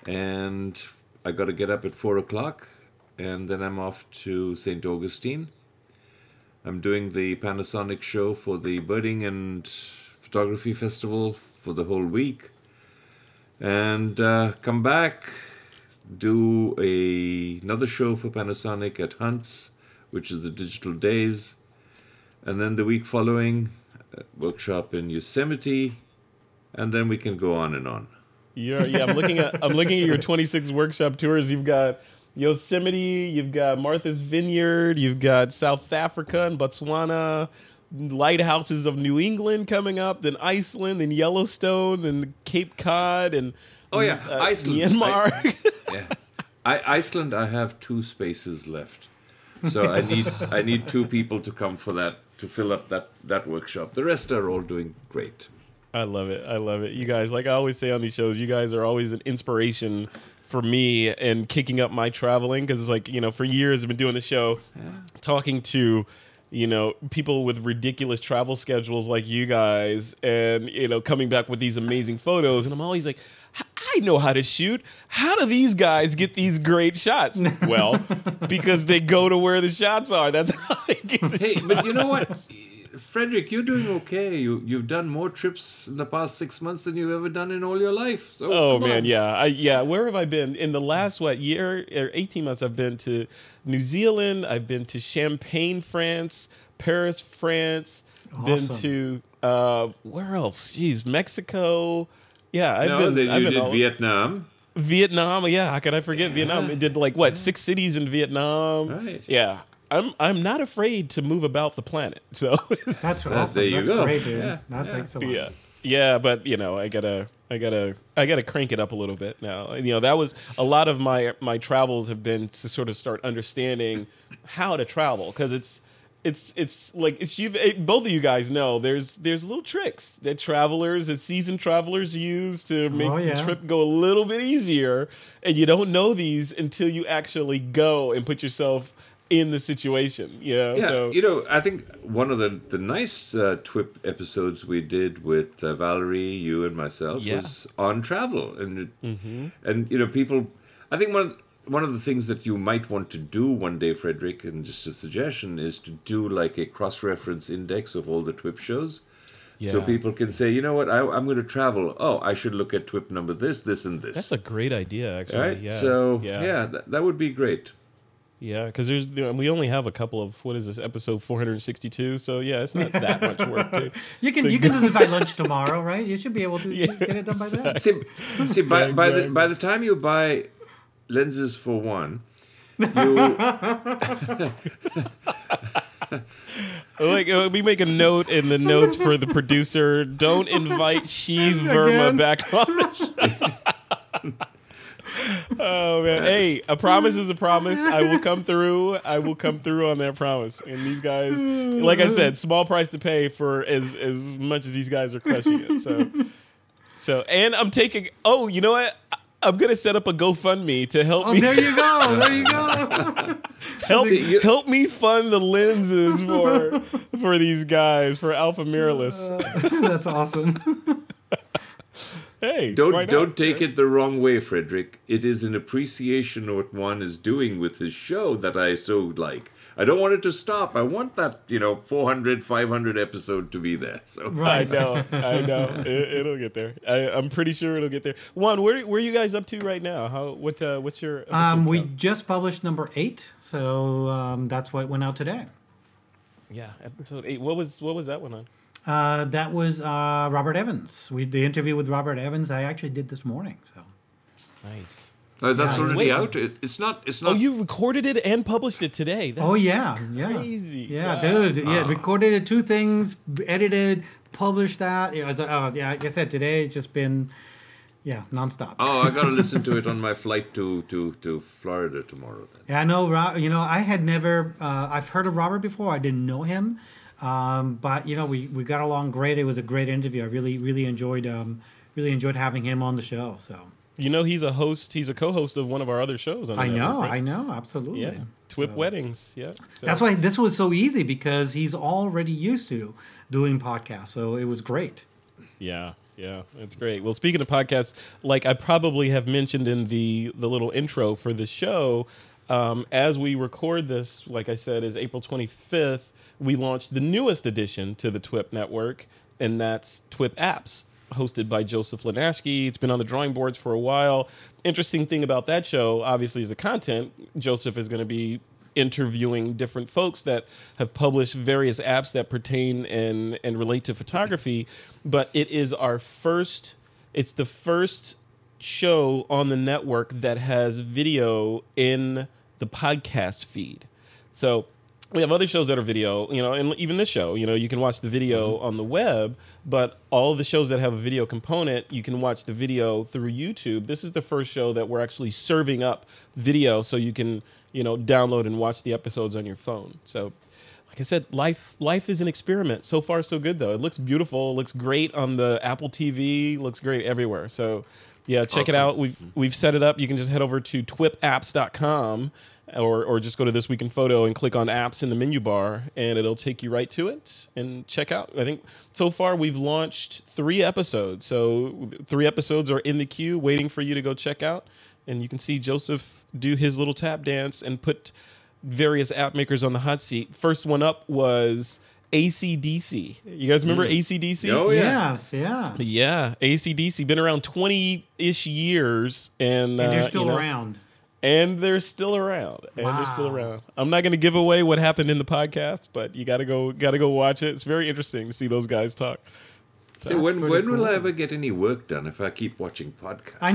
and I got to get up at 4 o'clock, and then I'm off to St. Augustine. I'm doing the Panasonic show for the Birding and Photography Festival for the whole week, and uh, come back, do a, another show for Panasonic at Hunts, which is the Digital Days, and then the week following, workshop in Yosemite, and then we can go on and on. You're, yeah, I'm looking at I'm looking at your 26 workshop tours. You've got Yosemite, you've got Martha's Vineyard, you've got South Africa and Botswana, lighthouses of New England coming up, then Iceland, then Yellowstone, then Cape Cod, and Oh, yeah, uh, Iceland. Myanmar. Yeah, I, Iceland. I have two spaces left, so I need I need two people to come for that to fill up that that workshop. The rest are all doing great. I love it. I love it. You guys, like I always say on these shows, you guys are always an inspiration for me and kicking up my traveling because it's like you know for years I've been doing the show, talking to you know people with ridiculous travel schedules like you guys, and you know coming back with these amazing photos, and I'm always like. I know how to shoot. How do these guys get these great shots? Well, because they go to where the shots are. That's how they get the Hey, shots. but you know what? Frederick, you're doing okay. You you've done more trips in the past six months than you've ever done in all your life. So Oh man, on. yeah, I, yeah. Where have I been in the last what year or eighteen months? I've been to New Zealand. I've been to Champagne, France, Paris, France. Been to uh, where else? Jeez, Mexico. Yeah, I've No, been. then I've you been did all- Vietnam. Vietnam. Yeah, how could I forget Vietnam? It did like what six cities in Vietnam. Right. Yeah, I'm I'm not afraid to move about the planet. So That's awesome. there you That's go. great, dude. Yeah, That's yeah. excellent. yeah yeah but you know i gotta i gotta i gotta crank it up a little bit now you know that was a lot of my my travels have been to sort of start understanding how to travel because it's it's it's like it's you it, both of you guys know there's there's little tricks that travelers that seasoned travelers use to oh, make Oh, the trip go a little bit easier and you don't know these until you actually go and put yourself in the situation you know Yeah, so you know, I think one of the the nice uh, TWIP episodes we did with uh, Valerie, you, and myself Yeah. was on travel, and it, Mm-hmm. and you know, people. I think one one of the things that you might want to do one day, Frederick, and just a suggestion is to do like a cross reference index of all the TWIP shows. So people can say, you know what, I, I'm going to travel. Oh, I should look at TWIP number this, this, and this. that's a great idea actually All right. yeah So yeah, that, that would be great. Yeah, because there's you know, we only have a couple of what is this episode 462, so yeah, it's not that much work to. You can to you can do it by lunch tomorrow, right? You should be able to Yeah, get it done by then. See, see by, Yeah, by the by the time you buy lenses for one, you Like uh, we make a note in the notes for the producer: don't invite Shiv Verma back on the show. oh man, hey, a promise is a promise. I will come through. I will come through on that promise. And these guys, like I said, small price to pay for as as much as these guys are crushing it. So, so and I'm taking. Oh, you know what? I- I'm gonna set up a GoFundMe to help Oh, me there you go. There you go. help See, you- help me fund the lenses for for these guys for Alpha Mirrorless. That's awesome. Hey, don't don't take right? it the wrong way, Frederick. It is an appreciation of what Juan is doing with his show that I so like. I don't want it to stop. I want that you know 400, 500 episode to be there. So I Right. know, I know. It, it'll get there. I, I'm pretty sure it'll get there. Juan, where where are you guys up to right now? How what uh, what's your Um, we count? just published number eight, so um, that's what went out today. yeah episode eight. What was what was that one on? Uh, that was uh, Robert Evans. We the interview with Robert Evans. I actually did this morning. So Nice. Uh, that's Yeah, already out. It, it's not. It's not. Oh, you recorded it and published it today. That's oh yeah, yeah, crazy. yeah, Wow. dude. Yeah, recorded it, two things, edited, published that. Yeah, it's, uh, yeah. Like I said, today it's just been yeah nonstop. Oh, I got to listen to it on my flight to to to Florida tomorrow. Then. Yeah, I know. Ro- You know, I had never. Uh, I've heard of Robert before. I didn't know him, um, but you know, we, we got along great. It was a great interview. I really really enjoyed um, really enjoyed having him on the show. So You know, he's a host. He's a co-host of one of our other shows. I know, network, right? I know, absolutely. Yeah, Twip So- Weddings. Yeah, So- That's why this was so easy because he's already used to doing podcasts. So it was great. Yeah, yeah, it's great. Well, speaking of podcasts, like I probably have mentioned in the the little intro for the show, um, as we record this, like I said, is April 25th. We launched the newest addition to the TWIP network, and that's TWIP Apps, hosted by Joseph Linaschke. It's been on the drawing boards for a while. Interesting thing about that show, obviously, is the content. Joseph is going to be interviewing different folks that have published various apps that pertain and and relate to photography but it is our first it's the first show on the network that has video in the podcast feed so we have other shows that are video, you know, and even this show, you know, you can watch the video mm-hmm. on the web, but all of the shows that have a video component, you can watch the video through YouTube. This is the first show that we're actually serving up video so you can, you know, download and watch the episodes on your phone. So, like I said, life life is an experiment. So far so good though. It looks beautiful, it looks great on the Apple TV, looks great everywhere. So, yeah, check it out. We've we've set it up. You can just head over to twipapps.com or or just go to this week in photo and click on apps in the menu bar and it'll take you right to it and check out. I think so far we've launched 3 episodes. So 3 episodes are in the queue waiting for you to go check out and you can see Joseph do his little tap dance and put various app makers on the hot seat. First one up was ACDSee. You guys remember ACDSee? Oh yeah. Yes, yeah. Yeah, ACDSee been around 20 ish years and, And uh, they're you still know, around. And they're still around. And they're still around. I'm not going to give away what happened in the podcast but you gotta go gotta go watch it. It's very interesting to see those guys talk. So when pretty when will I ever get any work done if I keep watching podcasts? I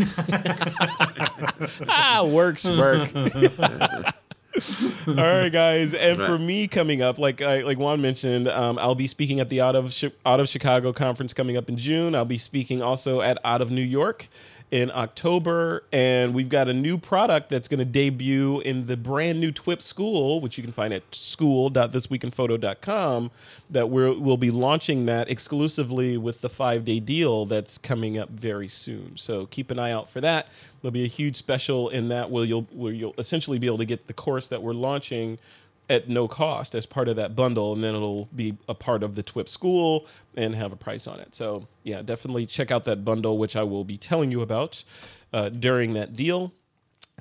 know. ah work. Smirk all right guys. And for me coming up like I, like juan mentioned um, i'll be speaking at the out of Chi- out of chicago conference coming up in june. I'll be speaking also at out of new york in October, and we've got a new product that's going to debut in the brand new TWIP school, which you can find at school.thisweekinphoto.com. That we're, we'll be launching that exclusively with the five day deal that's coming up very soon. So keep an eye out for that. There'll be a huge special in that where you'll where you'll essentially be able to get the course that we're launching at no cost as part of that bundle, and then it'll be a part of the TWIP school and have a price on it. So yeah, definitely check out that bundle, which I will be telling you about uh, during that deal.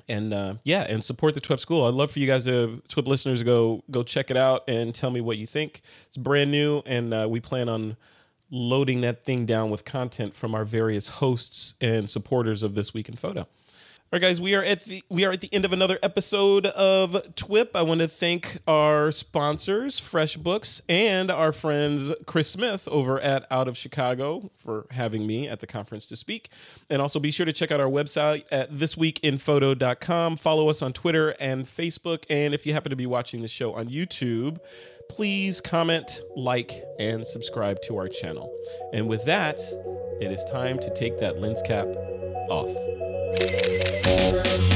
And uh, yeah, and support the TWIP school. I'd love for you guys to TWIP listeners to go go check it out and tell me what you think. It's brand new, and uh, we plan on loading that thing down with content from our various hosts and supporters of this week in photo. All right, guys, we are at the we are at the end of another episode of TWIP. I want to thank our sponsors, FreshBooks, and our friends Chris Smith over at Out of Chicago for having me at the conference to speak. And also be sure to check out our website at thisweekinphoto.com. Follow us on Twitter and Facebook. And if you happen to be watching the show on YouTube, please comment, like, and subscribe to our channel. And with that, it is time to take that lens cap off.